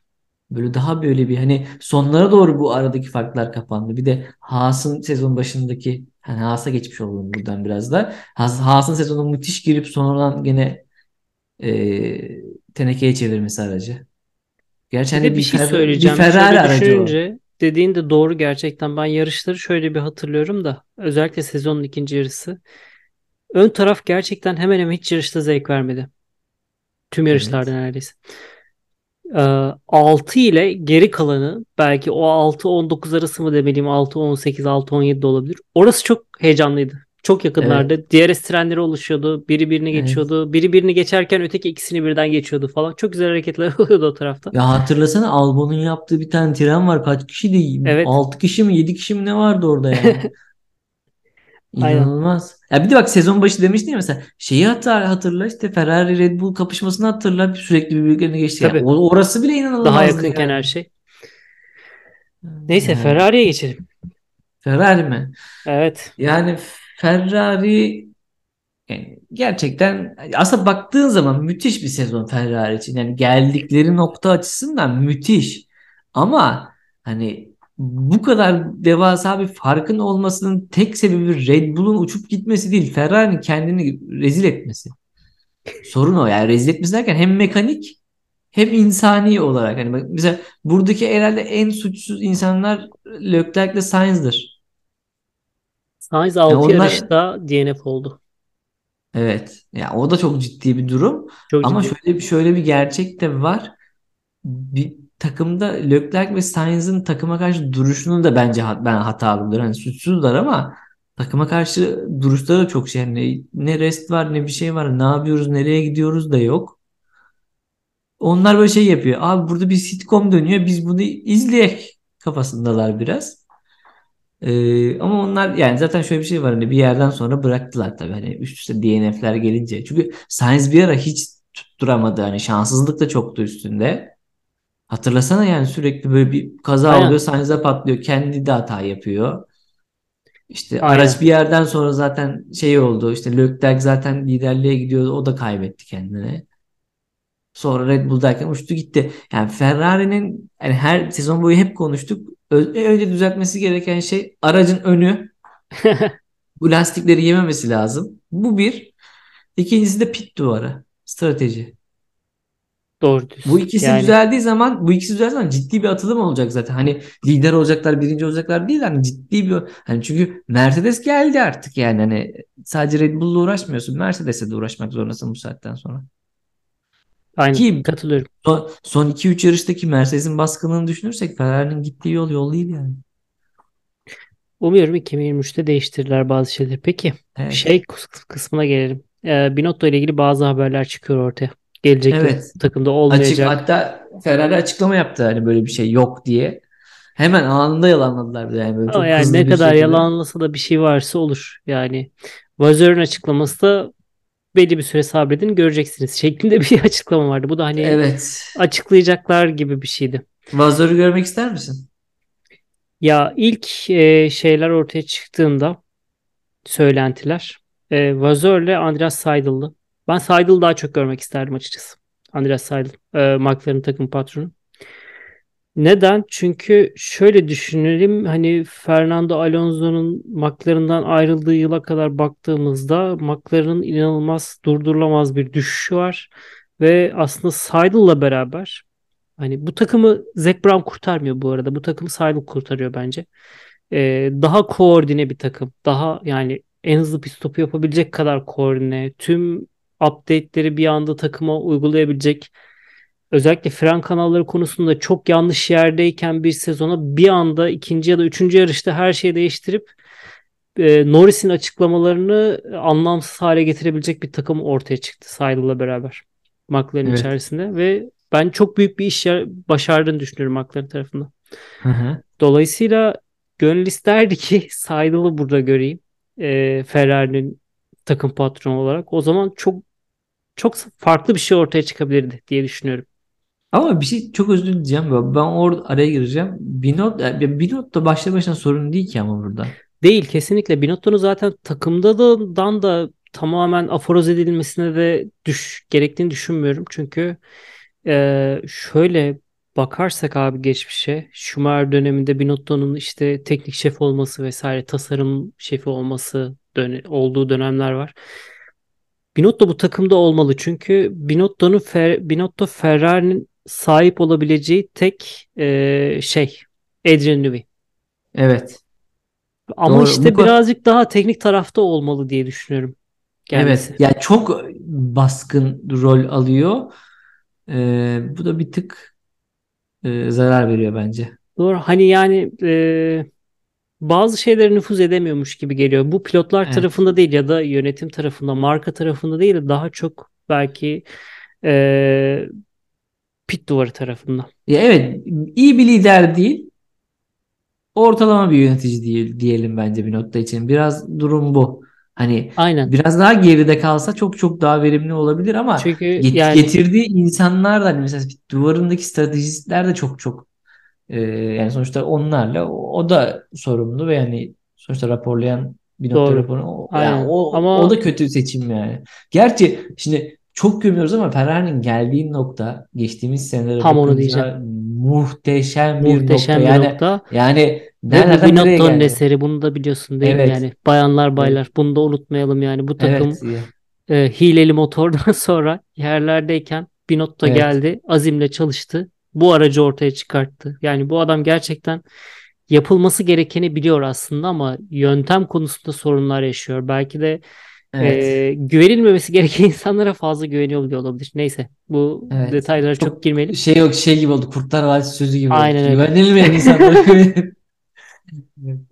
Böyle daha böyle bir hani sonlara doğru bu aradaki farklar kapandı. Bir de Haas'ın sezon başındaki hani Haas'a geçmiş olalım buradan biraz da. Haas, Haas'ın sezonu müthiş girip sonradan gene e, tenekeye çevirmesi aracı. Gerçi Bir hani bir bir, şey Fer- bir söyleyeceğim. Ferrari Şöyle aracı o. düşününce dediğin de doğru gerçekten. Ben yarışları şöyle bir hatırlıyorum da özellikle sezonun ikinci yarısı. Ön taraf gerçekten hemen hemen hiç yarışta zevk vermedi. Tüm yarışlarda Evet. neredeyse. Ee, 6 ile geri kalanı belki o 6-19 arası mı demeliyim 6-18 6-17 de olabilir. Orası çok heyecanlıydı. Çok yakınlardı. DRS trenleri oluşuyordu. Biri birini Evet. geçiyordu. Biri birini geçerken öteki ikisini birden geçiyordu falan. Çok güzel hareketler oluyordu o tarafta. Ya hatırlasana Albon'un yaptığı bir tane tren var. Kaç kişi değil? Evet. 6 kişi mi 7 kişi mi ne vardı orada ya? Aynen. İnanılmaz. Ya bir de bak sezon başı demiştin ya mesela şeyi hatırla, hatırla işte Ferrari Red Bull kapışmasını hatırla sürekli birbirlerine geçti. Yani Tabii. o- orası bile inanılmaz. Daha yakınken her şey. Neyse Yani Ferrari'ye geçelim. Ferrari mi? Evet. Yani Ferrari yani gerçekten aslında baktığın zaman müthiş bir sezon Ferrari için. Yani geldikleri nokta açısından müthiş. Ama hani bu kadar devasa bir farkın olmasının tek sebebi Red Bull'un uçup gitmesi değil. Ferrari'nin kendini rezil etmesi. Sorun o yani rezil etmesi derken hem mekanik hem insani olarak. Hani bak mesela buradaki herhalde en suçsuz insanlar Leclerc ile Sainz'dır. Sainz Yani 6 onlar yarışta DNF oldu. Evet. Ya o da çok ciddi bir durum. Çok Ama ciddi. şöyle bir şöyle bir gerçek de var. Bir takımda Leclerc ve Sainz'ın takıma karşı duruşunu da bence hat- ben hatalı buluyorum. Hani suçsuzlar ama takıma karşı duruşları da çok şey. Yani ne rest var ne bir şey var. Ne yapıyoruz, nereye gidiyoruz da yok. Onlar böyle şey yapıyor. Abi burada bir sitcom dönüyor. Biz bunu izleyek kafasındalar biraz. Ee, ama onlar yani zaten şöyle bir şey var hani bir yerden sonra bıraktılar tabii hani üst üste DNF'ler gelince. Çünkü Sainz bir ara hiç tutturamadı hani şanssızlık da çoktu üstünde. Hatırlasana yani sürekli böyle bir kaza oluyor Aynen. Sainz'e patlıyor kendi de hata yapıyor. İşte araç Aynen. bir yerden sonra zaten şey oldu işte Leclerc zaten liderliğe gidiyordu o da kaybetti kendini. Sonra Red Bull derken uçtu gitti. Yani Ferrari'nin yani her sezon boyu hep konuştuk. Önce düzeltmesi gereken şey aracın önü. Bu lastikleri yememesi lazım. Bu bir. İkincisi de pit duvarı. Strateji. Doğru Bu diyorsun. ikisi Yani düzeldiği zaman bu ikisi düzeldiği zaman ciddi bir atılım olacak zaten. Hani lider olacaklar, birinci olacaklar değil hani ciddi bir hani çünkü Mercedes geldi artık yani hani sadece Red Bull'la uğraşmıyorsun. Mercedes'e de uğraşmak zorundasın bu saatten sonra. aynen Ki katılıyorum. son, son 2-3 yarıştaki Mercedes'in baskınlığını düşünürsek Ferrari'nin gittiği yol yol değil yani. Umuyorum 2023'te değiştirirler bazı şeyleri. Peki şey Evet. kıs- kısmına gelelim. Ee, Binotto ile ilgili bazı haberler çıkıyor ortaya. Gelecek Evet. takımda Açık olmayacak. hatta Ferrari açıklama yaptı hani böyle bir şey yok diye. Hemen anında yalanladılar bir yani böyle çok yani ne kadar şekilde. yalanlasa da bir şey varsa olur. Yani Vazör'ün açıklaması da belli bir süre sabredin göreceksiniz şeklinde bir açıklama vardı. Bu da hani Evet. açıklayacaklar gibi bir şeydi. Vazör'ü görmek ister misin? Ya ilk e, şeyler ortaya çıktığında söylentiler e, Vazör'le Andreas Seidel'dı. Ben Seidel'ı daha çok görmek isterdim açıkçası. Andreas Seidel, e, McLaren takım patronu. Neden? Çünkü şöyle düşünelim hani Fernando Alonso'nun McLaren'dan ayrıldığı yıla kadar baktığımızda McLaren'ın inanılmaz durdurulamaz bir düşüşü var ve aslında Seidel'la beraber hani bu takımı Zac Brown kurtarmıyor bu arada. Bu takımı Seidel kurtarıyor bence. Ee, daha koordine bir takım. Daha yani en hızlı pit stopu yapabilecek kadar koordine. Tüm update'leri bir anda takıma uygulayabilecek özellikle fren kanalları konusunda çok yanlış yerdeyken bir sezona bir anda ikinci ya da üçüncü yarışta her şeyi değiştirip e, Norris'in açıklamalarını anlamsız hale getirebilecek bir takım ortaya çıktı Seidel'la beraber McLaren Evet. içerisinde ve ben çok büyük bir iş başardığını düşünüyorum McLaren tarafından. Hı hı. Dolayısıyla gönül isterdi ki Seidel'ı burada göreyim e, Ferrari'nin takım patronu olarak. O zaman çok çok farklı bir şey ortaya çıkabilirdi diye düşünüyorum. Ama bir şey çok özür dileyeceğim. Ben orada araya gireceğim. Binot, yani Binot da başlı başına sorun değil ki ama burada. Değil kesinlikle. Binotto'nun zaten takımda da dan da tamamen aforoz edilmesine de düş gerektiğini düşünmüyorum. Çünkü e, şöyle bakarsak abi geçmişe Schumacher döneminde Binotto'nun işte teknik şef olması vesaire tasarım şefi olması döne olduğu dönemler var. Binotto bu takımda olmalı çünkü Binotto'nun Fer Binotto Ferrari'nin sahip olabileceği tek e, şey Adrian Newey. Evet. Ama Doğru. Bu işte kadar. birazcık daha teknik tarafta olmalı diye düşünüyorum kendisi. Evet. Yani çok baskın rol alıyor. Ee, bu da bir tık e, zarar veriyor bence. Doğru. Hani yani e, bazı şeylere nüfuz edemiyormuş gibi geliyor. Bu pilotlar Evet. tarafında değil ya da yönetim tarafında, marka tarafında değil de daha çok belki e, pit duvarı tarafında. Ya evet iyi bir lider değil. ortalama bir yönetici değil, diyelim bence bir nokta için. Biraz durum bu. Hani Aynen. biraz daha geride kalsa çok çok daha verimli olabilir ama Çünkü get- yani getirdiği insanlar da hani mesela duvarındaki stratejistler de çok çok e, yani sonuçta onlarla o, o da sorumlu ve yani sonuçta raporlayan bir nokta doğru. raporu o, yani o, Ama o da kötü seçim yani. Gerçi şimdi çok gömüyoruz ama Ferrari'nin geldiği nokta geçtiğimiz senelere tam onu diyeceğim. muhteşem bir nokta. Muhteşem bir Yani nokta. yani Ve bu Binotto'nun eseri. Bunu da biliyorsun değil mi? Evet. Yani bayanlar Evet. baylar. Bunu da unutmayalım yani. Bu takım Evet. e, hileli motordan sonra yerlerdeyken Binotto Evet. geldi. Azimle çalıştı. Bu aracı ortaya çıkarttı. Yani bu adam gerçekten yapılması gerekeni biliyor aslında ama yöntem konusunda sorunlar yaşıyor. Belki de Evet. e, güvenilmemesi gereken insanlara fazla güveniyor bile olabilir. Neyse bu Evet. detaylara çok Çok girmeyelim. şey yok şey gibi oldu. Kurtlar Vadisi sözü gibi oldu. Aynen öyle. Güvenilmeyen insanlara güvenip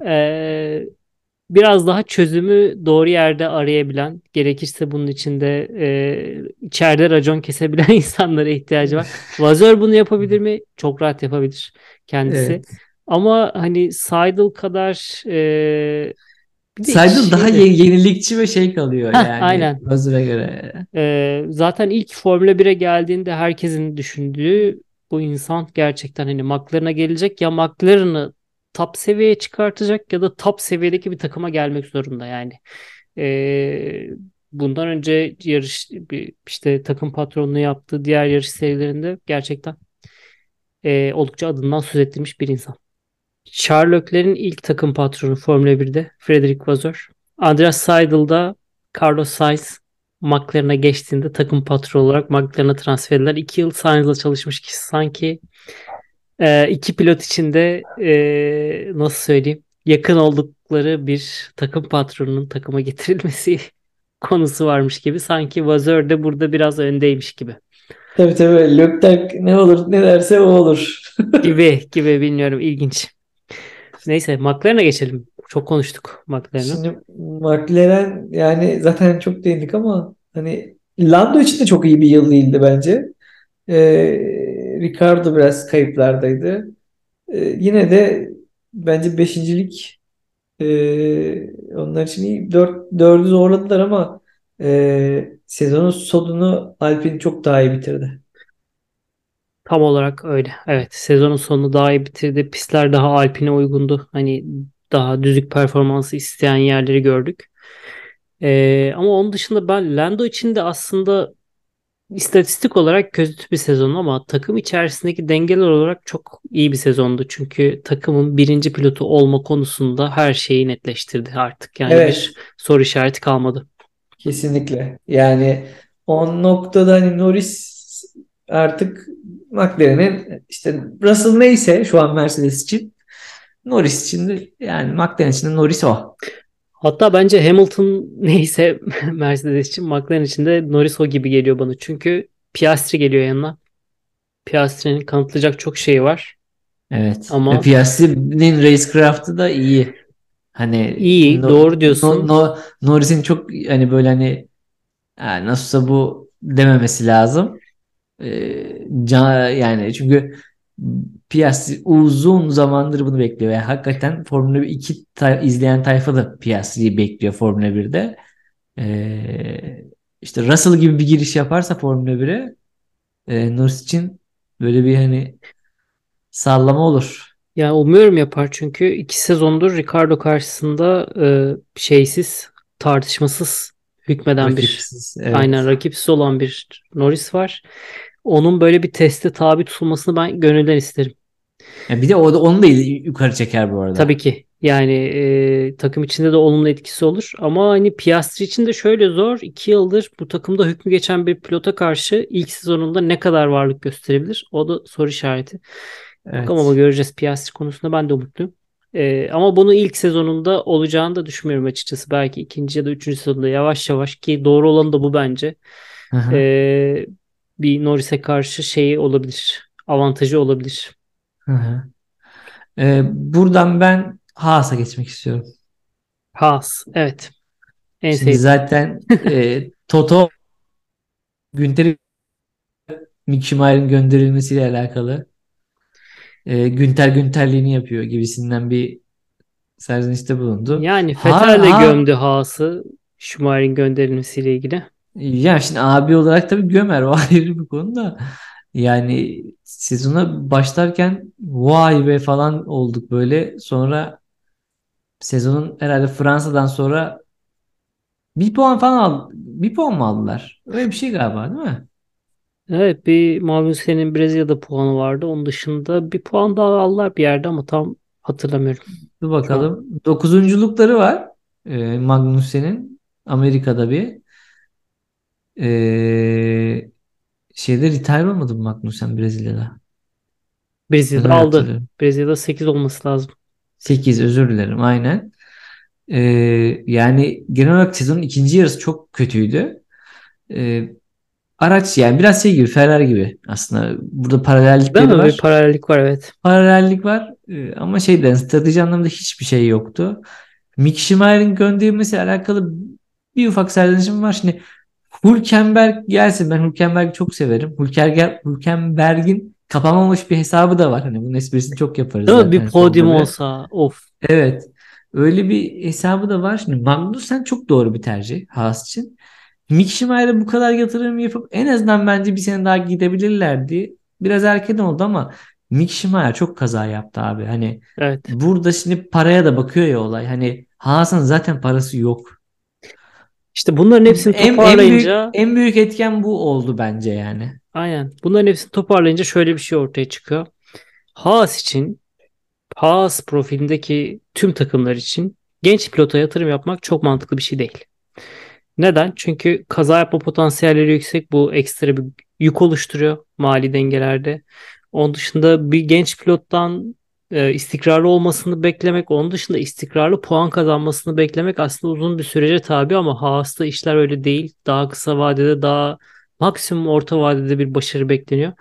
Ee, biraz daha çözümü doğru yerde arayabilen, gerekirse bunun içinde e, içeride racon kesebilen insanlara ihtiyacı var. Vazör bunu yapabilir mi? Çok rahat yapabilir kendisi. Evet. Ama hani Seidel kadar e, de Seidel daha ye- yenilikçi ve şey kalıyor Heh, yani aynen. Özür'e göre. Ee, zaten ilk Formula 1'e geldiğinde herkesin düşündüğü bu insan gerçekten hani McLaren'a gelecek ya McLaren'ı top seviyeye çıkartacak ya da top seviyedeki bir takıma gelmek zorunda yani. Ee, bundan önce yarış işte takım patronluğu yaptığı diğer yarış serilerinde gerçekten e, oldukça adından söz ettirmiş bir insan. Charles Leclerc'in ilk takım patronu Formula 1'de Frederick Vasseur. Andreas Seidel'da Carlos Sainz McLaren'a geçtiğinde takım patronu olarak McLaren'a transfer ediler. İki yıl Sainz'la çalışmış ki sanki e, iki pilot içinde e, nasıl söyleyeyim yakın oldukları bir takım patronunun takıma getirilmesi konusu varmış gibi. Sanki Vasseur de burada biraz öndeymiş gibi. Tabii tabii Leclerc ne olur ne derse o olur. Gibi gibi bilmiyorum ilginç. Neyse McLaren'a geçelim. Çok konuştuk McLaren'a. Şimdi McLaren yani zaten çok değindik ama hani Lando için de çok iyi bir yıl değildi bence. Ee, Ricardo biraz kayıplardaydı. Ee, yine de bence beşincilik e, onlar için iyi. Dört, dördü zorladılar ama e, sezonun sonunu Alpine çok daha iyi bitirdi. Tam olarak öyle. Evet, sezonun sonunu daha iyi bitirdi. Pistler daha Alpine uygundu. Hani daha düzlük performansı isteyen yerleri gördük. Ee, ama onun dışında ben Lando için de aslında istatistik olarak kötü bir sezon ama takım içerisindeki dengeler olarak çok iyi bir sezondu. Çünkü takımın birinci pilotu olma konusunda her şeyi netleştirdi artık. Yani Evet. bir soru işareti kalmadı. Kesinlikle. Yani o noktada hani Norris artık McLaren'in işte Russell neyse şu an Mercedes için Norris için de yani McLaren için de Norris o. Hatta bence Hamilton neyse Mercedes için McLaren için de Norris o gibi geliyor bana. Çünkü Piastri geliyor yanına. Piastri'nin kanıtlayacak çok şeyi var. Evet. Ama- Ve Piastri'nin racecraft'ı da iyi. Hani İyi, doğru diyorsun. No, no- Norris'in çok hani böyle hani "Ha, nasılsa bu dememesi lazım. Ee, can, yani çünkü Piastri uzun zamandır bunu bekliyor. Yani hakikaten Formula 2 ta- izleyen tayfa da Piastri'yi bekliyor Formula 1'de. Ee, işte Russell gibi bir giriş yaparsa Formula 1'e e, Norris için böyle bir hani sallama olur. Ya umuyorum yapar çünkü iki sezondur Ricardo karşısında e, şeysiz, tartışmasız hükmeden bir Rakipsiz, evet. aynen rakipsiz olan bir Norris var. Onun böyle bir teste tabi tutulmasını ben gönülden isterim. Ya bir de o da onu da yukarı çeker bu arada. Tabii ki. Yani e, takım içinde de olumlu etkisi olur. Ama hani Piastri için de şöyle zor. iki yıldır bu takımda hükmü geçen bir pilota karşı ilk sezonunda ne kadar varlık gösterebilir? O da soru işareti. Evet. Bakalım ama göreceğiz. Piastri konusunda ben de umutluyum. E, ama bunu ilk sezonunda olacağını da düşünmüyorum açıkçası. Belki ikinci ya da üçüncü sezonda yavaş yavaş ki doğru olan da bu bence. Hı hı. E, bir Norris'e karşı şeyi olabilir. Avantajı olabilir. Hı hı. Ee, buradan ben Haas'a geçmek istiyorum. Haas. Evet. En Şimdi sevdiğim. zaten e, Toto Günter Mick Schumacher'in gönderilmesiyle alakalı. e, Günter Günterliğini yapıyor gibisinden bir serzenişte bulundu. Yani Fetter de ha- gömdü Haas'ı Schumacher'in gönderilmesiyle ilgili. Ya şimdi abi olarak tabii gömer o ayrı bir konu da. Yani sezona başlarken vay be falan olduk böyle. Sonra sezonun herhalde Fransa'dan sonra bir puan falan aldı. Bir puan mı aldılar? Öyle bir şey galiba değil mi? Evet bir Magnussen'in Brezilya'da puanı vardı. Onun dışında bir puan daha aldılar bir yerde ama tam hatırlamıyorum. Dur bakalım. Dokuzunculukları var. Ee, Magnussen'in Amerika'da bir. Ee, şeyde retire olmadı mı Magnussen Brezilya'da? Brezilya'da öyle aldı. Brezilya'da 8 olması lazım. 8 özür dilerim aynen. Ee, yani genel olarak sezonun ikinci yarısı çok kötüydü. Ee, araç yani biraz şey gibi Ferrari gibi aslında. Burada Değil paralellikleri mi? var. Bir paralellik var evet. Paralellik var Ee, ama şeyden strateji anlamında hiçbir şey yoktu. Mick Schumacher'in gönderilmesiyle alakalı bir ufak serzenişim var. Şimdi Hülkenberg gelsin. Ben Hülkenberg'i çok severim. Hülkenberg, Hülkenberg'in kapanmamış bir hesabı da var. Hani bunun esprisini çok yaparız Değil mi? Bir bile. olsa of. Evet. Öyle bir hesabı da var. Şimdi Magnussen çok doğru bir tercih Haas için. Mick Schumacher'e bu kadar yatırım yapıp en azından bence bir sene daha gidebilirlerdi. Biraz erken oldu ama Mick Schumacher çok kaza yaptı abi. Hani Evet. burada şimdi paraya da bakıyor ya olay. Hani Haas'ın zaten parası yok. İşte bunların hepsini En, en büyük, toparlayınca en büyük etken bu oldu bence yani. aynen. Bunların hepsini toparlayınca şöyle bir şey ortaya çıkıyor. Haas için Haas profilindeki tüm takımlar için genç pilota yatırım yapmak çok mantıklı bir şey değil. Neden? Çünkü kaza yapma potansiyelleri yüksek. Bu ekstra bir yük oluşturuyor mali dengelerde. Onun dışında bir genç pilottan e, istikrarlı olmasını beklemek, onun dışında istikrarlı puan kazanmasını beklemek aslında uzun bir sürece tabi ama Haas'ta işler öyle değil. Daha kısa vadede, daha maksimum orta vadede bir başarı bekleniyor.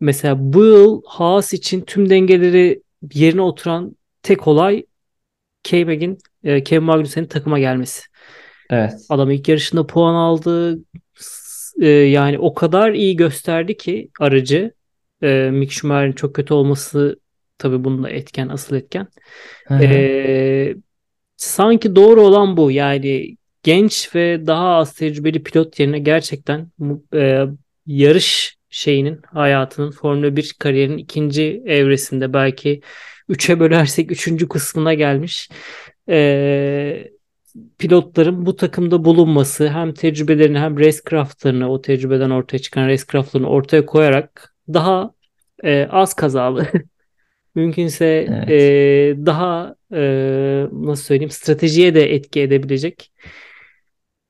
Mesela bu yıl Haas için tüm dengeleri yerine oturan tek olay K-Mag'in, e, Kevin Magnussen'in takıma gelmesi. Evet. Adam ilk yarışında puan aldı. E, yani o kadar iyi gösterdi ki aracı. E, Mick Schumacher'in çok kötü olması tabii bunda etken, asıl etken. Hı hı. E, sanki doğru olan bu. Yani genç ve daha az tecrübeli pilot yerine gerçekten e, yarış şeyinin, hayatının Formula 1 kariyerinin ikinci evresinde belki 3'e bölersek 3. kısmına gelmiş. E, pilotların bu takımda bulunması hem tecrübelerini hem racecraftlarını o tecrübeden ortaya çıkan racecraftlarını ortaya koyarak daha e, az kazalı mümkünse Evet. e, daha e, nasıl söyleyeyim stratejiye de etki edebilecek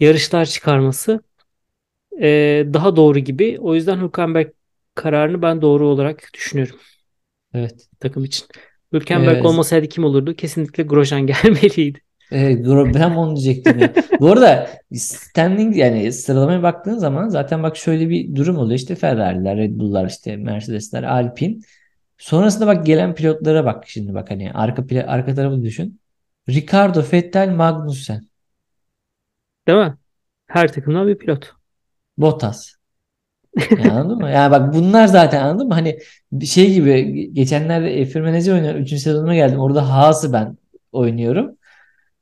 yarışlar çıkarması e, daha doğru gibi. O yüzden Hülkenberg kararını ben doğru olarak düşünüyorum Evet. takım için. Hülkenberg Evet. olmasaydı kim olurdu? Kesinlikle Grosjean gelmeliydi. Evet, ben onu diyecektim ya. Bu arada standing yani sıralamaya baktığın zaman zaten bak şöyle bir durum oluyor. İşte Ferrari'ler, Red Bull'lar, işte Mercedes'ler, Alpine. Sonrasında bak gelen pilotlara bak şimdi bak hani arka pla- arka tarafı düşün. Ricardo, Vettel, Magnussen, Değil mi? Her takımdan bir pilot. Bottas. Yani anladın mı? Yani bak bunlar zaten anladın mı? Hani bir şey gibi geçenlerde F1 Manager oynuyorum. Üçüncü sezonuna geldim. Orada Haas'ı ben oynuyorum.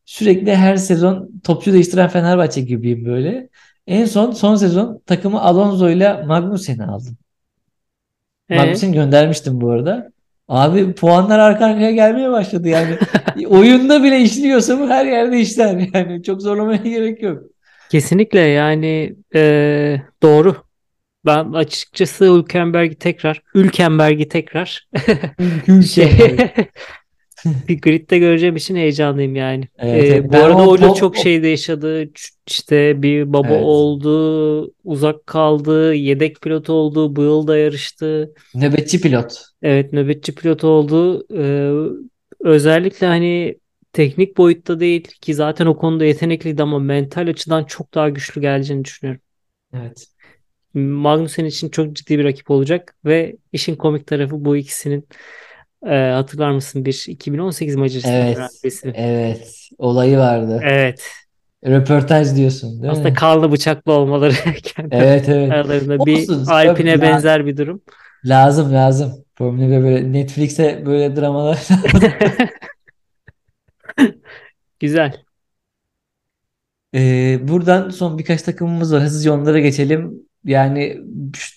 Sürekli her sezon topçu değiştiren Fenerbahçe gibiyim böyle. En son son sezon takımı Alonso ile Magnussen'i aldım. Ee, göndermiştim bu arada. Abi puanlar arka arkaya gelmeye başladı yani. Oyunda bile işliyorsa bu her yerde işler yani. Çok zorlamaya gerek yok. kesinlikle yani e, doğru. Ben açıkçası Hülkenberg'i tekrar Hülkenberg'i tekrar şey bir gridde göreceğim için heyecanlıyım yani. Evet, Ee, evet. bu arada o o yıl pop- çok şey de yaşadı. İşte bir baba Evet. oldu, uzak kaldı, yedek pilot oldu, bu yıl da yarıştı. Nöbetçi pilot. Evet nöbetçi pilot oldu. Ee, özellikle hani teknik boyutta değil ki zaten o konuda yetenekliydi ama mental açıdan çok daha güçlü geleceğini düşünüyorum. Evet. Magnussen için çok ciddi bir rakip olacak ve işin komik tarafı bu ikisinin e, hatırlar mısın bir 2018 Macaristan Evet. Prix'si. Evet. Olayı vardı. Evet. Röportaj diyorsun değil Aslında mi? kanlı bıçaklı olmaları kendi Evet evet. aralarında bir Olsun, Alpine ya. benzer bir durum. Lazım lazım. Formula 1 böyle Netflix'e böyle dramalar. Güzel. Ee, buradan son birkaç takımımız var. Hızlıca onlara geçelim. Yani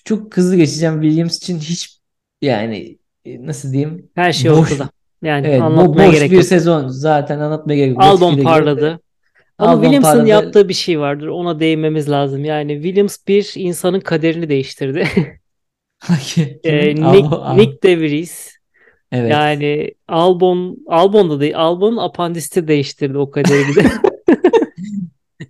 çok hızlı geçeceğim. Williams için hiç yani nasıl diyeyim? Her şey Boş. ortada. Yani Evet, bo- anlatmaya boş gerek bir yok. sezon. Zaten anlatmaya gerek yok. Albon parladı. Ama Albon Williams'ın parladı. yaptığı bir şey vardır. Ona değinmemiz lazım. Yani Williams bir insanın kaderini değiştirdi. Ee, Nick, Albon- Nick De Vries Evet. yani Albon Albon'da değil Albon'un apandisti değiştirdi o kaderi de.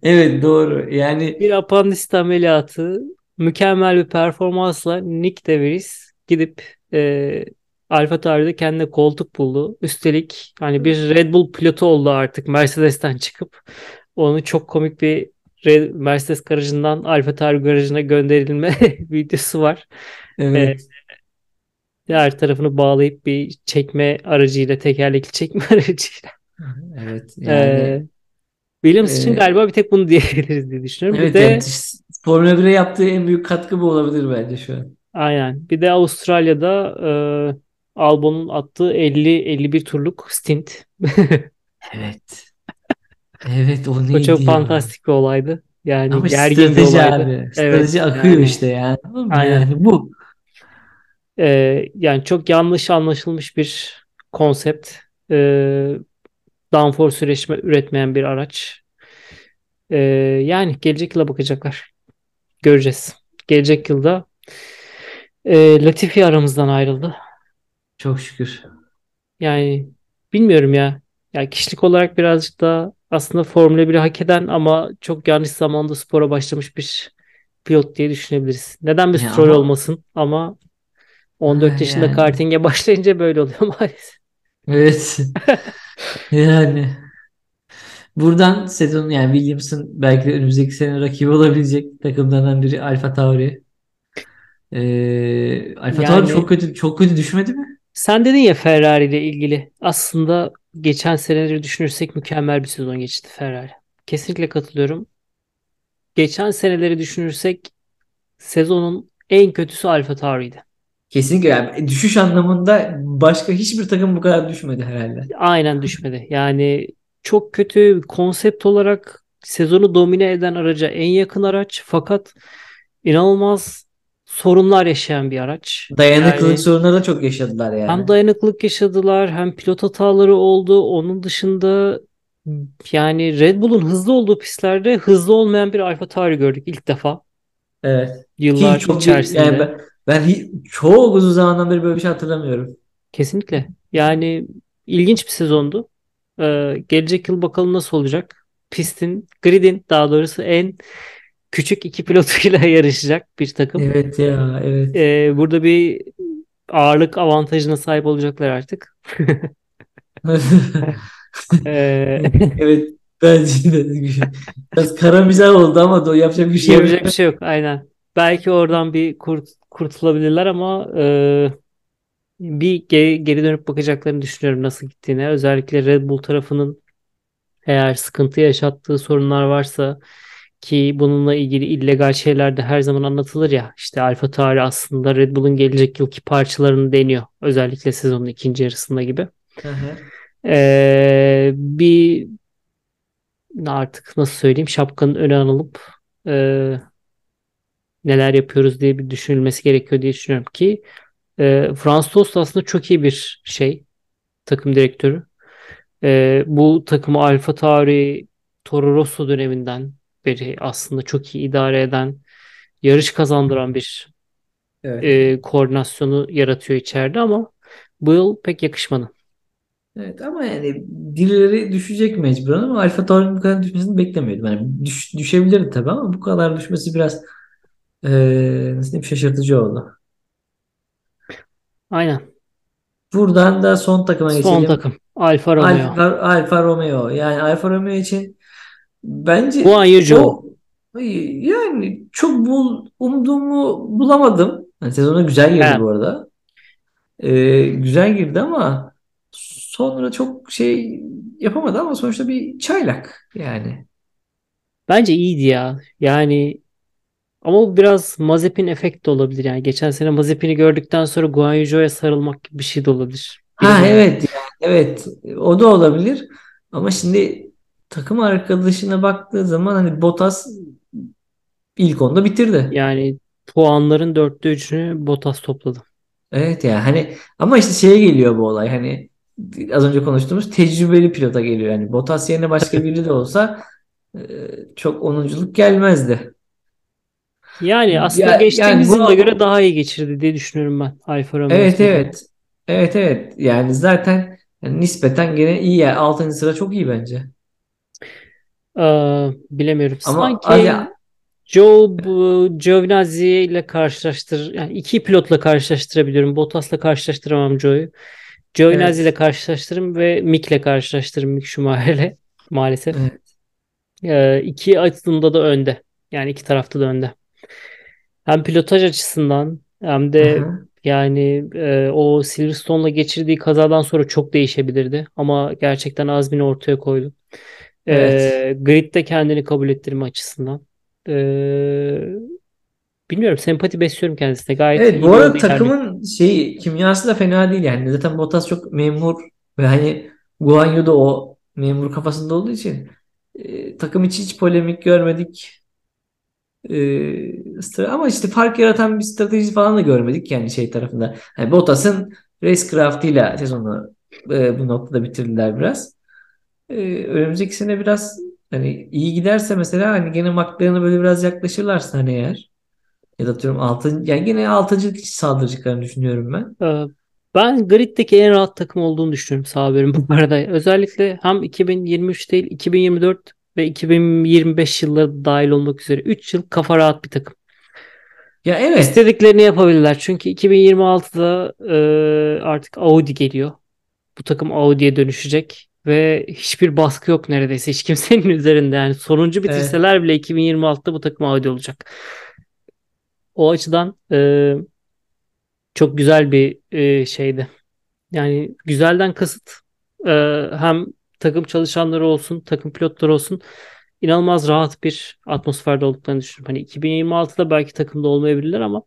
Evet doğru. Yani Bir apandisit ameliyatı mükemmel bir performansla Nick De Vries gidip e, Alfa Tauri'de kendine koltuk buldu. Üstelik hani bir Red Bull pilotu oldu artık Mercedes'ten çıkıp. Onu çok komik bir Red- Mercedes garajından Alfa Tauri garajına gönderilme videosu var. evet. Diğer tarafını bağlayıp bir çekme aracıyla, tekerlekli çekme aracıyla. Evet. Ee, Yani Williams için e, galiba bir tek bunu diyebiliriz diye düşünüyorum. Bir evet de yani Formula 1'e yaptığı en büyük katkı bu olabilir bence şu an. aynen. Bir de Avustralya'da e, Albon'un attığı 50-51 turluk stint. Evet. Evet o O neydi çok ya? fantastik bir olaydı. Yani Ama gergin bir olaydı. abi. Evet, Strateji akıyor yani- işte yani. Aynen. Yani bu. Ee, yani çok yanlış anlaşılmış bir konsept. Ee, downforce üretme, üretmeyen bir araç. Ee, yani gelecek yıla bakacaklar. Göreceğiz. Gelecek yılda e, Latifi aramızdan ayrıldı. Çok şükür. Yani bilmiyorum ya. Ya kişilik olarak birazcık da aslında Formula 1'i hak eden ama çok yanlış zamanda spora başlamış bir pilot diye düşünebiliriz. Neden bir Ya Stroll ama- olmasın ama 14 Ha, yaşında yani. karting'e başlayınca böyle oluyor maalesef. Evet. Yani. Buradan sezon yani Williams'ın belki de önümüzdeki sene rakibi olabilecek takımlardan biri Alfa Tauri. Ee, Alfa Tauri Yani- çok kötü çok kötü düşmedi mi? Sen dedin ya Ferrari ile ilgili. Aslında geçen seneleri düşünürsek mükemmel bir sezon geçti Ferrari. Kesinlikle katılıyorum. Geçen seneleri düşünürsek sezonun en kötüsü Alfa Tauri'ydi. Kesinlikle yani düşüş anlamında başka hiçbir takım bu kadar düşmedi herhalde. Aynen düşmedi. Yani çok kötü konsept olarak sezonu domine eden araca en yakın araç fakat inanılmaz sorunlar yaşayan bir araç. Dayanıklılık Yani- sorunları da çok yaşadılar yani. Hem dayanıklılık yaşadılar hem pilot hataları oldu. Onun dışında yani Red Bull'un hızlı olduğu pistlerde hızlı olmayan bir Alfa Tauri gördük ilk defa Evet. yıllar Ki çok içerisinde. yani ben, ben hi- çok uzun zamandan beri böyle bir şey hatırlamıyorum. Kesinlikle. Yani ilginç bir sezondu. Ee, gelecek yıl bakalım nasıl olacak. Pistin, gridin daha doğrusu en küçük iki pilotuyla yarışacak bir takım. Evet ya evet. Ee, burada bir ağırlık avantajına sahip olacaklar artık. Ee, Evet bence de biraz kara mizah oldu ama da yapacak bir şey yok. Yapacak bir şey yok. Aynen. Belki oradan bir kurt, kurtulabilirler ama e, bir geri, geri dönüp bakacaklarını düşünüyorum nasıl gittiğine. Özellikle Red Bull tarafının eğer sıkıntı yaşattığı sorunlar varsa ki bununla ilgili illegal şeyler de her zaman anlatılır ya. İşte Alfa Tauri aslında Red Bull'un gelecek yılki parçalarını deniyor. Özellikle sezonun ikinci yarısında gibi. Hı hı. Ee, bir artık nasıl söyleyeyim şapkanın öne alınıp e, neler yapıyoruz diye bir düşünülmesi gerekiyor diye düşünüyorum ki e, Franz Tost aslında çok iyi bir şey takım direktörü. E, bu takımı Alfa Tauri Toro Rosso döneminden beri aslında çok iyi idare eden yarış kazandıran bir Evet. e, koordinasyonu yaratıyor içeride ama bu yıl pek yakışmadı. Evet ama yani birileri düşecek mecburen ama Alfa Tauri'nin bu kadar düşmesini beklemiyordum. Yani düş, düşebilirdi tabii ama bu kadar düşmesi biraz eee nasıl diyeyim şaşırtıcı oldu. Aynen. Buradan da son takıma Son geçelim. takım. Alfa Romeo. Alfa, Alfa Romeo. Yani Alfa Romeo için bence Yu Zhou. o yani çok bul, umduğumu bulamadım. Yani sezona güzel girdi Evet. bu arada. Ee, güzel girdi ama sonra çok şey yapamadı ama sonuçta bir çaylak yani. Bence iyiydi ya. Yani Ama bu biraz Mazepin efekt olabilir. Yani geçen sene Mazepin'i gördükten sonra Guan Yu Zhou'ya sarılmak gibi bir şey de olabilir. Ha Bilmiyorum. evet yani evet o da olabilir ama şimdi takım arkadaşına baktığı zaman hani Bottas ilk onda bitirdi. Yani puanların dörtte üçünü Bottas topladı. Evet ya hani ama işte şeye geliyor bu olay hani az önce konuştuğumuz tecrübeli pilota geliyor. Yani Bottas yerine başka biri de olsa e, çok onunculuk gelmezdi. Yani aslında Ya, yani geçtiğimiz yıla bunu göre daha iyi geçirdi diye düşünüyorum ben Alfa Romeo evet evet evet evet yani zaten yani nispeten gene iyi ya 6. sıra çok iyi bence. Ee, bilemiyorum. Ama Sanki ya, Joe Giovinazzi ile karşılaştır yani iki pilotla karşılaştırabiliyorum. Bottas'la karşılaştıramam Joe'yu. Giovinazzi ile evet karşılaştırırım ve Mick'le karşılaştırırım Mick Schumacher'le maalesef. evet Ee, iki açısında da önde. Yani iki tarafta da önde. Hem pilotaj açısından hem de aha, yani e, o Silverstone'la geçirdiği kazadan sonra çok değişebilirdi. Ama gerçekten azmini ortaya koydu. Evet. E, gridde kendini kabul ettirme açısından. E, bilmiyorum sempati besliyorum kendisine. Gayet Evet bu arada takımın şeyi kimyası da fena değil yani. Zaten Bottas çok memur ve hani Guan Yu da o memur kafasında olduğu için e, takım içi hiç polemik görmedik. E, ama işte fark yaratan bir strateji falan da görmedik yani şey tarafında. Yani Bottas'ın racecraft'ıyla sezonu e, bu noktada bitirdiler biraz. E, önümüzdeki sene biraz hani iyi giderse mesela hani gene McLaren'a böyle biraz yaklaşırlarsa hani eğer ya da atıyorum 6. yani yine 6. saldıracaklarını düşünüyorum ben. E, ben griddeki en rahat takım olduğunu düşünüyorum Sauber'in bu arada. Özellikle hem 2023 değil 2024 ve 2025 yılları dahil olmak üzere 3 yıl kafa rahat bir takım. Ya evet. İstediklerini yapabilirler. Çünkü 2026'da e, artık Audi geliyor. Bu takım Audi'ye dönüşecek ve hiçbir baskı yok neredeyse hiç kimsenin üzerinde. Yani sonuncu Evet. bitirseler bile 2026'da bu takım Audi olacak. O açıdan e, çok güzel bir e, şeydi. Yani güzelden kasıt e, hem takım çalışanları olsun, takım pilotları olsun inanılmaz rahat bir atmosferde olduklarını düşünüyorum. Hani 2026'da belki takımda olmayabilirler ama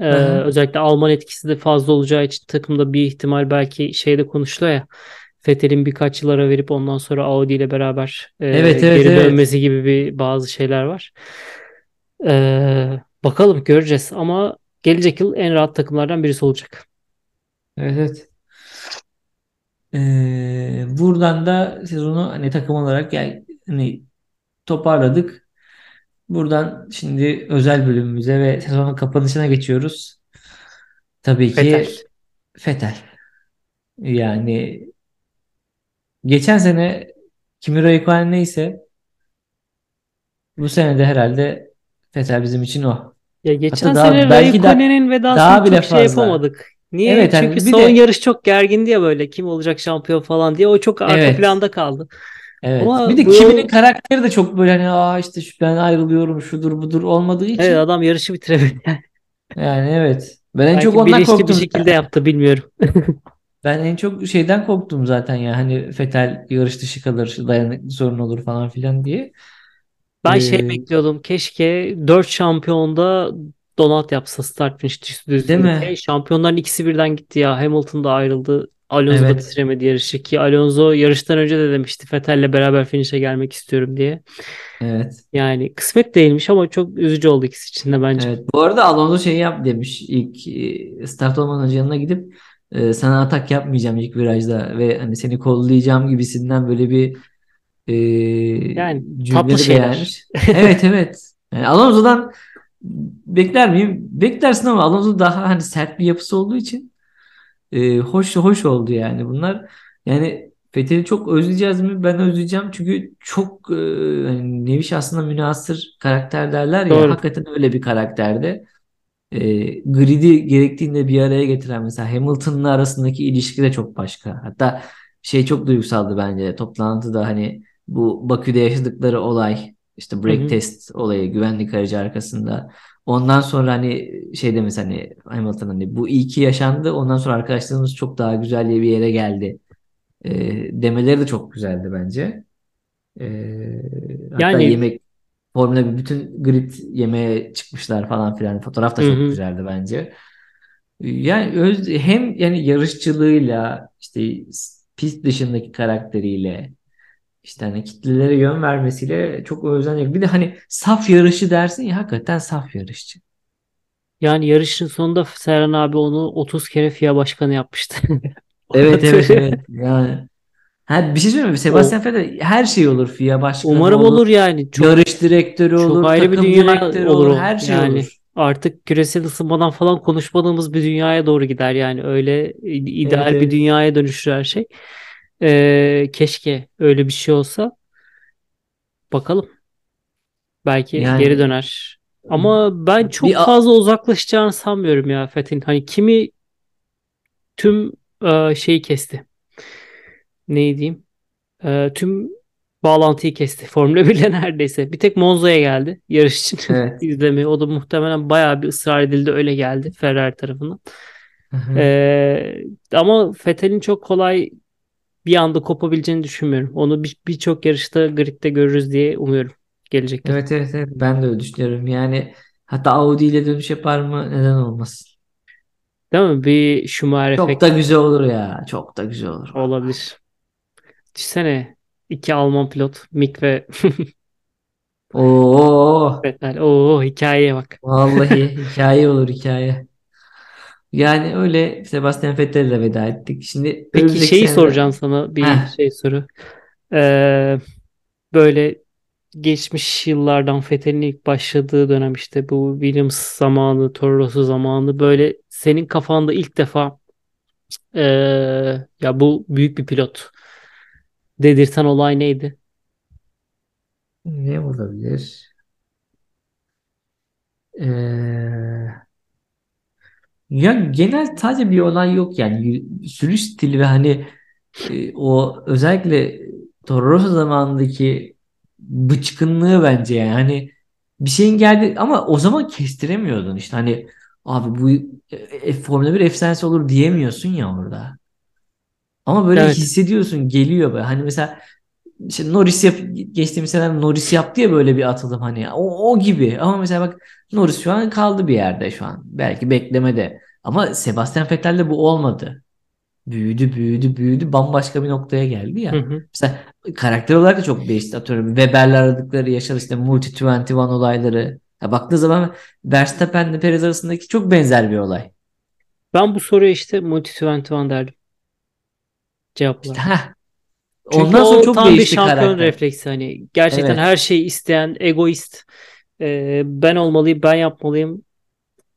Ee, özellikle Alman etkisi de fazla olacağı için takımda bir ihtimal belki şeyde konuşuluyor ya Vettel'in birkaç yıl ara verip ondan sonra Audi ile beraber e, Evet evet geri evet. dönmesi gibi bir bazı şeyler var. Ee, bakalım göreceğiz ama gelecek yıl en rahat takımlardan birisi olacak. Evet evet. Ee, buradan da sezonu hani takım olarak yani hani toparladık. Buradan şimdi özel bölümümüze ve sezonun kapanışına geçiyoruz. Tabii ki Vettel. Yani geçen sene Kimi Räikkönen neyse bu sene de herhalde Vettel bizim için o. Ya Hatta geçen daha sene belki de Raikkonen'in vedasını daha bile çok şey fazla. yapamadık. Niye? Evet Çünkü hani bir son de yarış çok gergindi ya böyle kim olacak şampiyon falan diye. O çok arka evet planda kaldı. evet. Ama Bir de bu Kimi'nin karakteri de çok böyle hani aa işte şu ben ayrılıyorum şudur budur olmadığı evet, için adam yarışı bitiremedi. yani evet. Ben en çok Belki ondan bilinçli bir korktum şekilde yaptı bilmiyorum. Ben en çok şeyden korktum zaten ya hani Fetel yarış dışı kalır, dayanıklı sorun olur falan filan diye. Ben şey Ee, bekliyordum. Keşke 4 şampiyonda donat yapsa start finish değil düzlüğünde. mi? Şampiyonların ikisi birden gitti ya. Hamilton da ayrıldı. Alonso da Evet, bitiremedi yarışı ki Alonso yarıştan önce de demişti Vettel'le beraber finish'e gelmek istiyorum diye. evet, Yani kısmet değilmiş ama çok üzücü oldu ikisi için de bence. evet. Bu arada Alonso şey yap demiş ilk e, start olmadan önce yanına gidip e, sana atak yapmayacağım ilk virajda ve hani seni kollayacağım gibisinden böyle bir e, Yani tatlı şeyler. Evet, evet. Yani Alonso'dan bekler miyim? Beklersin ama Alonso daha hani sert bir yapısı olduğu için e, hoş hoş oldu yani bunlar. Yani Fethel'i çok özleyeceğiz mi? Ben özleyeceğim çünkü çok e, hani nevi aslında münhasır karakter derler ya Doğru. hakikaten öyle bir karakterdi. E, grid'i gerektiğinde bir araya getiren mesela Hamilton'la arasındaki ilişki de çok başka. Hatta şey çok duygusaldı bence toplantıda hani bu Bakü'de yaşadıkları olay işte break hı. test olayı güvenlik aracı arkasında Ondan sonra hani şey demiş hani Hamilton hani bu iyi ki yaşandı. Ondan sonra arkadaşlarımız çok daha güzel bir yere geldi. E, demeleri de çok güzeldi bence. E, hatta Yani yemek Formula 1 bütün grid yemeye çıkmışlar falan filan. Fotoğraf da çok hı. güzeldi bence. Yani öz, hem yani yarışçılığıyla işte pist dışındaki karakteriyle işte hani kitlelere yön vermesiyle çok özenecek. Bir de hani saf yarışı dersin ya hakikaten saf yarışçı. Yani yarışın sonunda Serhan abi onu 30 kere FIA başkanı yapmıştı. Evet evet evet. Yani ha, bir şey söyleyeyim mi? Sebastian Vettel her şey olur. FIA başkanı umarım olur, olur yani. Çok yarış direktörü çok olur, ayrı bir dünya olur olur, her şey Yani olur. artık küresel ısınmadan falan konuşmadığımız bir dünyaya doğru gider yani. Öyle i- Evet ideal bir evet. dünyaya dönüşür her şey. Ee, keşke öyle bir şey olsa. Bakalım. Belki geri Yani döner. Ama ben çok bir fazla uzaklaşacağını sanmıyorum ya Fethin. Hani kimi tüm e, şeyi kesti. Ne diyeyim? E, tüm bağlantıyı kesti. Formula 1 ile neredeyse. Bir tek Monza'ya geldi yarış için evet. izlemeye. O da muhtemelen bayağı bir ısrar edildi. Öyle geldi Ferrari tarafından. Hı hı. E, ama Vettel'in çok kolay bir anda kopabileceğini düşünmüyorum. Onu bir- birçok yarışta gridde görürüz diye umuyorum gelecek yıl. Evet evet evet ben de öyle düşünüyorum. Yani hatta Audi ile dönüş yapar mı? Neden olmasın? Değil mi? Bir Schumacher Çok da güzel olur ya. Çok da güzel olur olabilir. Düşünsene iki Alman pilot Mick ve Oo, Vettel. Oo hikayeye bak. vallahi hikaye olur hikaye. Yani öyle Sebastian Vettel'le veda ettik. Şimdi Peki şeyi senede soracağım sana bir Heh, şey soru. Ee, böyle geçmiş yıllardan Vettel'in ilk başladığı dönem işte bu Williams zamanı, Toro Rosso zamanı böyle senin kafanda ilk defa ee, ya bu büyük bir pilot dedirten olay neydi? ne olabilir? Ee, ya genel sadece bir olay yok yani sürüş stili ve hani e, o özellikle Toro Rosso zamanındaki bıçkınlığı bence yani hani bir şeyin geldi ama o zaman kestiremiyordun işte hani abi bu e, Formula 1 efsanesi olur diyemiyorsun ya orada. Ama böyle Evet. hissediyorsun geliyor böyle hani mesela işte Norris yap, geçtiğimiz sene Norris yaptı ya böyle bir atılım hani o, o gibi ama mesela bak Norris şu an kaldı bir yerde şu an belki beklemede ama Sebastian Vettel'de bu olmadı. Büyüdü, büyüdü, büyüdü. Bambaşka bir noktaya geldi Hı ya. hı. Mesela karakter olarak da çok değişti. Atıyorum Weber'le aradıkları yaşadı işte Multi 21 olayları. Ya baktığı zaman Verstappen'le Perez arasındaki çok benzer bir olay. Ben bu soruya işte Multi 21 derdim cevap İşte olarak. heh. Çünkü Ondan sonra çok tam bir şampiyon karakter. refleksi hani gerçekten Evet. her şeyi isteyen egoist e, ben olmalıyım ben yapmalıyım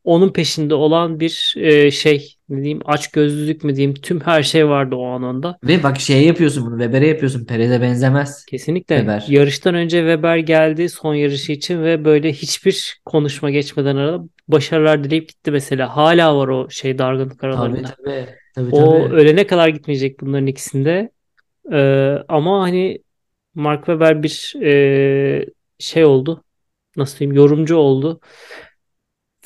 onun peşinde olan bir e, şey ne diyeyim açgözlülük mü diyeyim tüm her şey vardı o anında. Ve bak şey yapıyorsun bunu. Weber'e yapıyorsun. Perez'e benzemez. Kesinlikle Weber. yarıştan önce Weber geldi son yarışı için ve böyle hiçbir konuşma geçmeden arada başarılar dileyip gitti mesela. Hala var o şey dargınlık Tabii aralarında. Tabii. Tabii O ölene kadar gitmeyecek bunların ikisinde. Ee, ama hani Mark Webber bir e, şey oldu. Nasıl diyeyim? Yorumcu oldu.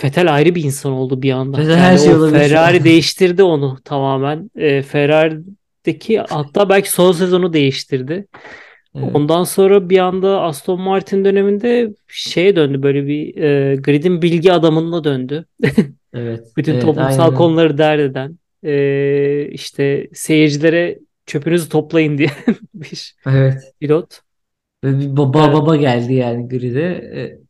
Vettel ayrı bir insan oldu bir anda. Mesela her Yani şey olabilir Ferrari değiştirdi onu tamamen. E, Ferrari'deki hatta belki son sezonu değiştirdi. Evet. Ondan sonra bir anda Aston Martin döneminde şeye döndü böyle bir e, gridin bilgi adamına döndü. Evet. Bütün Evet. toplumsal Aynen. konuları dert eden e, işte seyircilere çöpünüzü toplayın diye bir Evet. pilot. Ve bir baba Evet, baba geldi yani grid'e.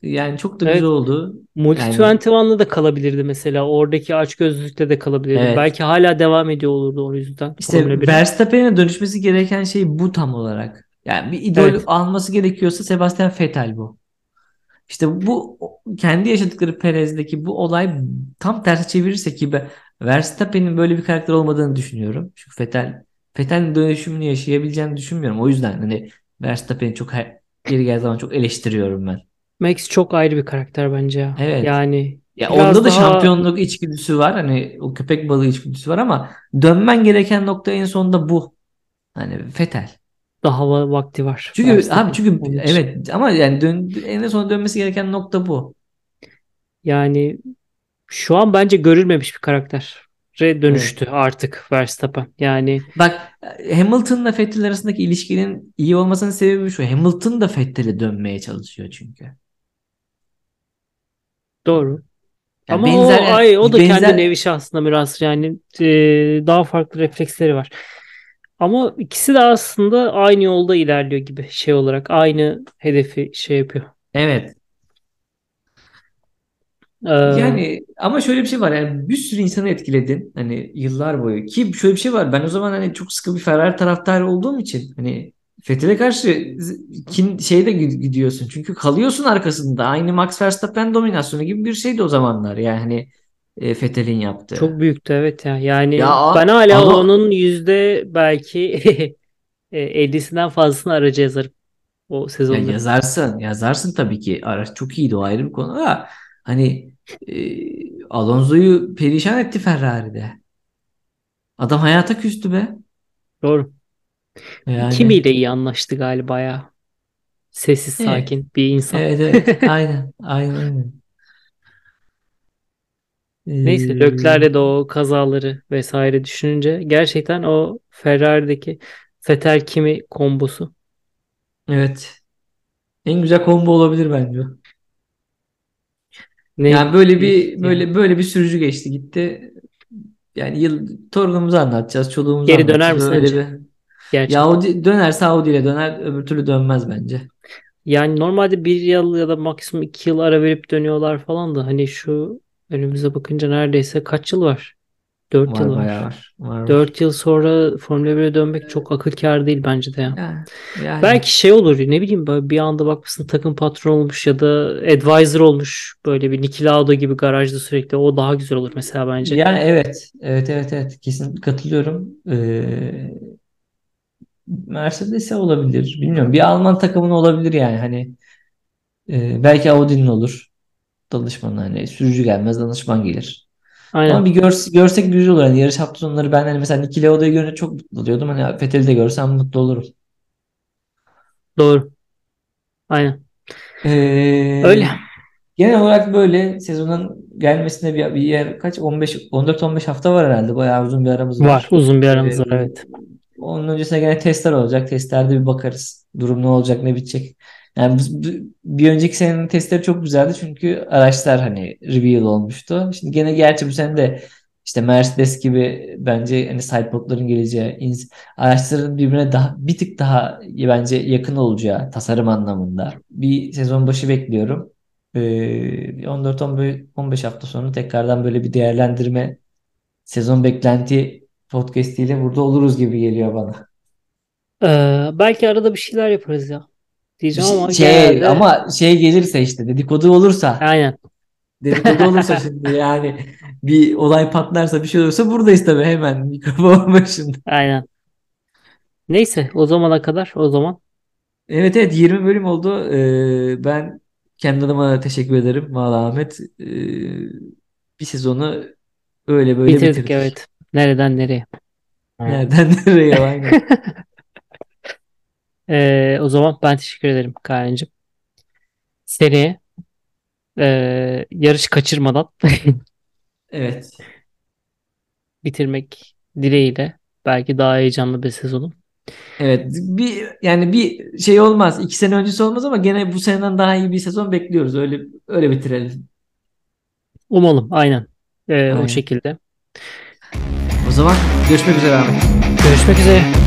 E, Yani çok da güzel evet. oldu. Multi Yani 21'la da kalabilirdi mesela. Oradaki açgözlülükle de kalabilirdi. evet. Belki hala devam ediyor olurdu o yüzden İşte 1'e. Verstappen'e dönüşmesi gereken şey bu tam olarak. Yani bir idol Evet. alması gerekiyorsa Sebastian Vettel bu. İşte bu kendi yaşadıkları Perez'deki bu olay tam tersi çevirirse ki ben Verstappen'in böyle bir karakter olmadığını düşünüyorum. Çünkü Vettel Vettel'in dönüşümünü yaşayabileceğini düşünmüyorum. O yüzden hani Verstappen'i çok her, geri geldiği zaman çok eleştiriyorum ben. Max çok ayrı bir karakter bence ya. Evet. Yani Ya onda da daha şampiyonluk içgüdüsü var. Hani o köpek balığı içgüdüsü var ama dönmen gereken nokta en sonunda bu. Hani Vettel. Daha va- vakti var Çünkü abi Verstappen çünkü onun için. evet ama yani dön, en sonunda dönmesi gereken nokta bu. Yani şu an bence görülmemiş bir karaktere Evet. dönüştü artık Verstappen. Yani Bak Hamilton'la Vettel arasındaki ilişkinin iyi olmasının sebebi şu. Hamilton da Vettel'e dönmeye çalışıyor çünkü. Doğru. Yani Ama benzer, o ay o da benzer- kendi nevi şahsında biraz yani e, daha farklı refleksleri var. Ama ikisi de aslında aynı yolda ilerliyor gibi şey olarak. Aynı hedefi şey yapıyor. Evet. Ee, Yani ama şöyle bir şey var. Yani bir sürü insanı etkiledin hani yıllar boyu. Ki şöyle bir şey var. Ben o zaman hani çok sıkı bir Ferrari taraftarı olduğum için hani Vettel'e karşı kin şeyde gid- gidiyorsun. Çünkü kalıyorsun arkasında. Aynı Max Verstappen dominasyonu gibi bir şeydi o zamanlar. Yani hani e, Vettel'in yaptığı. çok büyüktü evet ya. Yani Ya ben hala ama- onun yüzde belki e, 50'sinden fazlasını aracı yazarım o Ya sezonda. yazarsın, yazarsın tabii ki. Araç çok iyiydi o ayrı bir konu ama hani e, Alonso'yu perişan etti Ferrari'de. Adam hayata küstü be. Doğru. Yani Kimi de iyi anlaştı galiba ya. Sessiz Evet. sakin bir insan. evet evet aynen aynen aynen. Neyse Ee, Leclerc'le de o kazaları vesaire düşününce gerçekten o Ferrari'deki Vettel Kimi kombosu evet. En güzel combo olabilir bence. ne Yani böyle bir böyle böyle bir sürücü geçti gitti. Yani yıl torunumuza anlatacağız, çoluğumuza Geri döner mi anlatacağız. Öyle sence? bir gerçekten. ya Audi dönerse Audi ile döner, öbür türlü dönmez bence. Yani normalde bir yıl ya da maksimum iki yıl ara verip dönüyorlar falan da hani şu önümüze bakınca neredeyse kaç yıl var? Dört yıl Var var. bayağı var. Var var. Dört yıl sonra Formula 1'e dönmek çok akıl kârı değil bence de ya. Yani, yani. Belki şey olur ne bileyim bir anda bakmışsın takım patronu olmuş ya da advisor olmuş böyle bir Niki Lauda gibi garajda sürekli o daha güzel olur mesela bence. Yani evet. Evet evet evet. Kesin katılıyorum. Ee, Mercedes'e olabilir. Bilmiyorum. Bir Alman takımın olabilir yani. Hani e, belki Audi'nin olur. Danışman hani sürücü gelmez danışman gelir. Ama Aynen bir görs görsek güzel olur. Hani yarış hafta sonları ben hani mesela Niki Lauda'yı görünce çok mutlu oluyordum. Hani Vettel'i de görsem mutlu olurum. doğru. Aynen. Ee, Öyle. Genel olarak böyle sezonun gelmesine bir, bir yer kaç 15 14-15 hafta var herhalde. Bayağı uzun bir aramız var. Var. Uzun bir aramız var Ee, evet. Onun öncesine gene testler olacak. Testlerde bir bakarız. Durum ne olacak, ne bitecek. Yani bir önceki senenin testleri çok güzeldi çünkü araçlar hani reveal olmuştu. Şimdi gene gerçi bu sene de işte Mercedes gibi bence hani sidepodların geleceği, araçların birbirine daha bir tık daha bence yakın olacağı tasarım anlamında. Bir sezon başı bekliyorum. Ee, 14-15 hafta sonra tekrardan böyle bir değerlendirme sezon beklenti podcastiyle burada oluruz gibi geliyor bana. Ee, belki arada bir şeyler yaparız ya. Diyeceğim ama şey genelde ama şey gelirse işte dedikodu olursa aynen. dedikodu olursa şimdi yani bir olay patlarsa bir şey olursa buradayız tabii hemen mikrofon başında. Aynen. Neyse o zamana kadar o zaman Evet evet 20 bölüm oldu. Ee, ben kendi adıma teşekkür ederim. Valla Ahmet ee, bir sezonu öyle böyle bitirdik bitirdik. evet. Nereden nereye? Nereden nereye aynen. Ee, o zaman ben teşekkür ederim Kaan'cığım. Seneye ee, yarış kaçırmadan Evet. bitirmek dileğiyle belki daha heyecanlı bir sezonu. Evet bir yani bir şey olmaz. iki sene öncesi olmaz ama gene bu seneden daha iyi bir sezon bekliyoruz. Öyle öyle bitirelim. Umalım aynen. Ee, o Aynen. şekilde. O zaman görüşmek üzere Ahmet. Görüşmek üzere.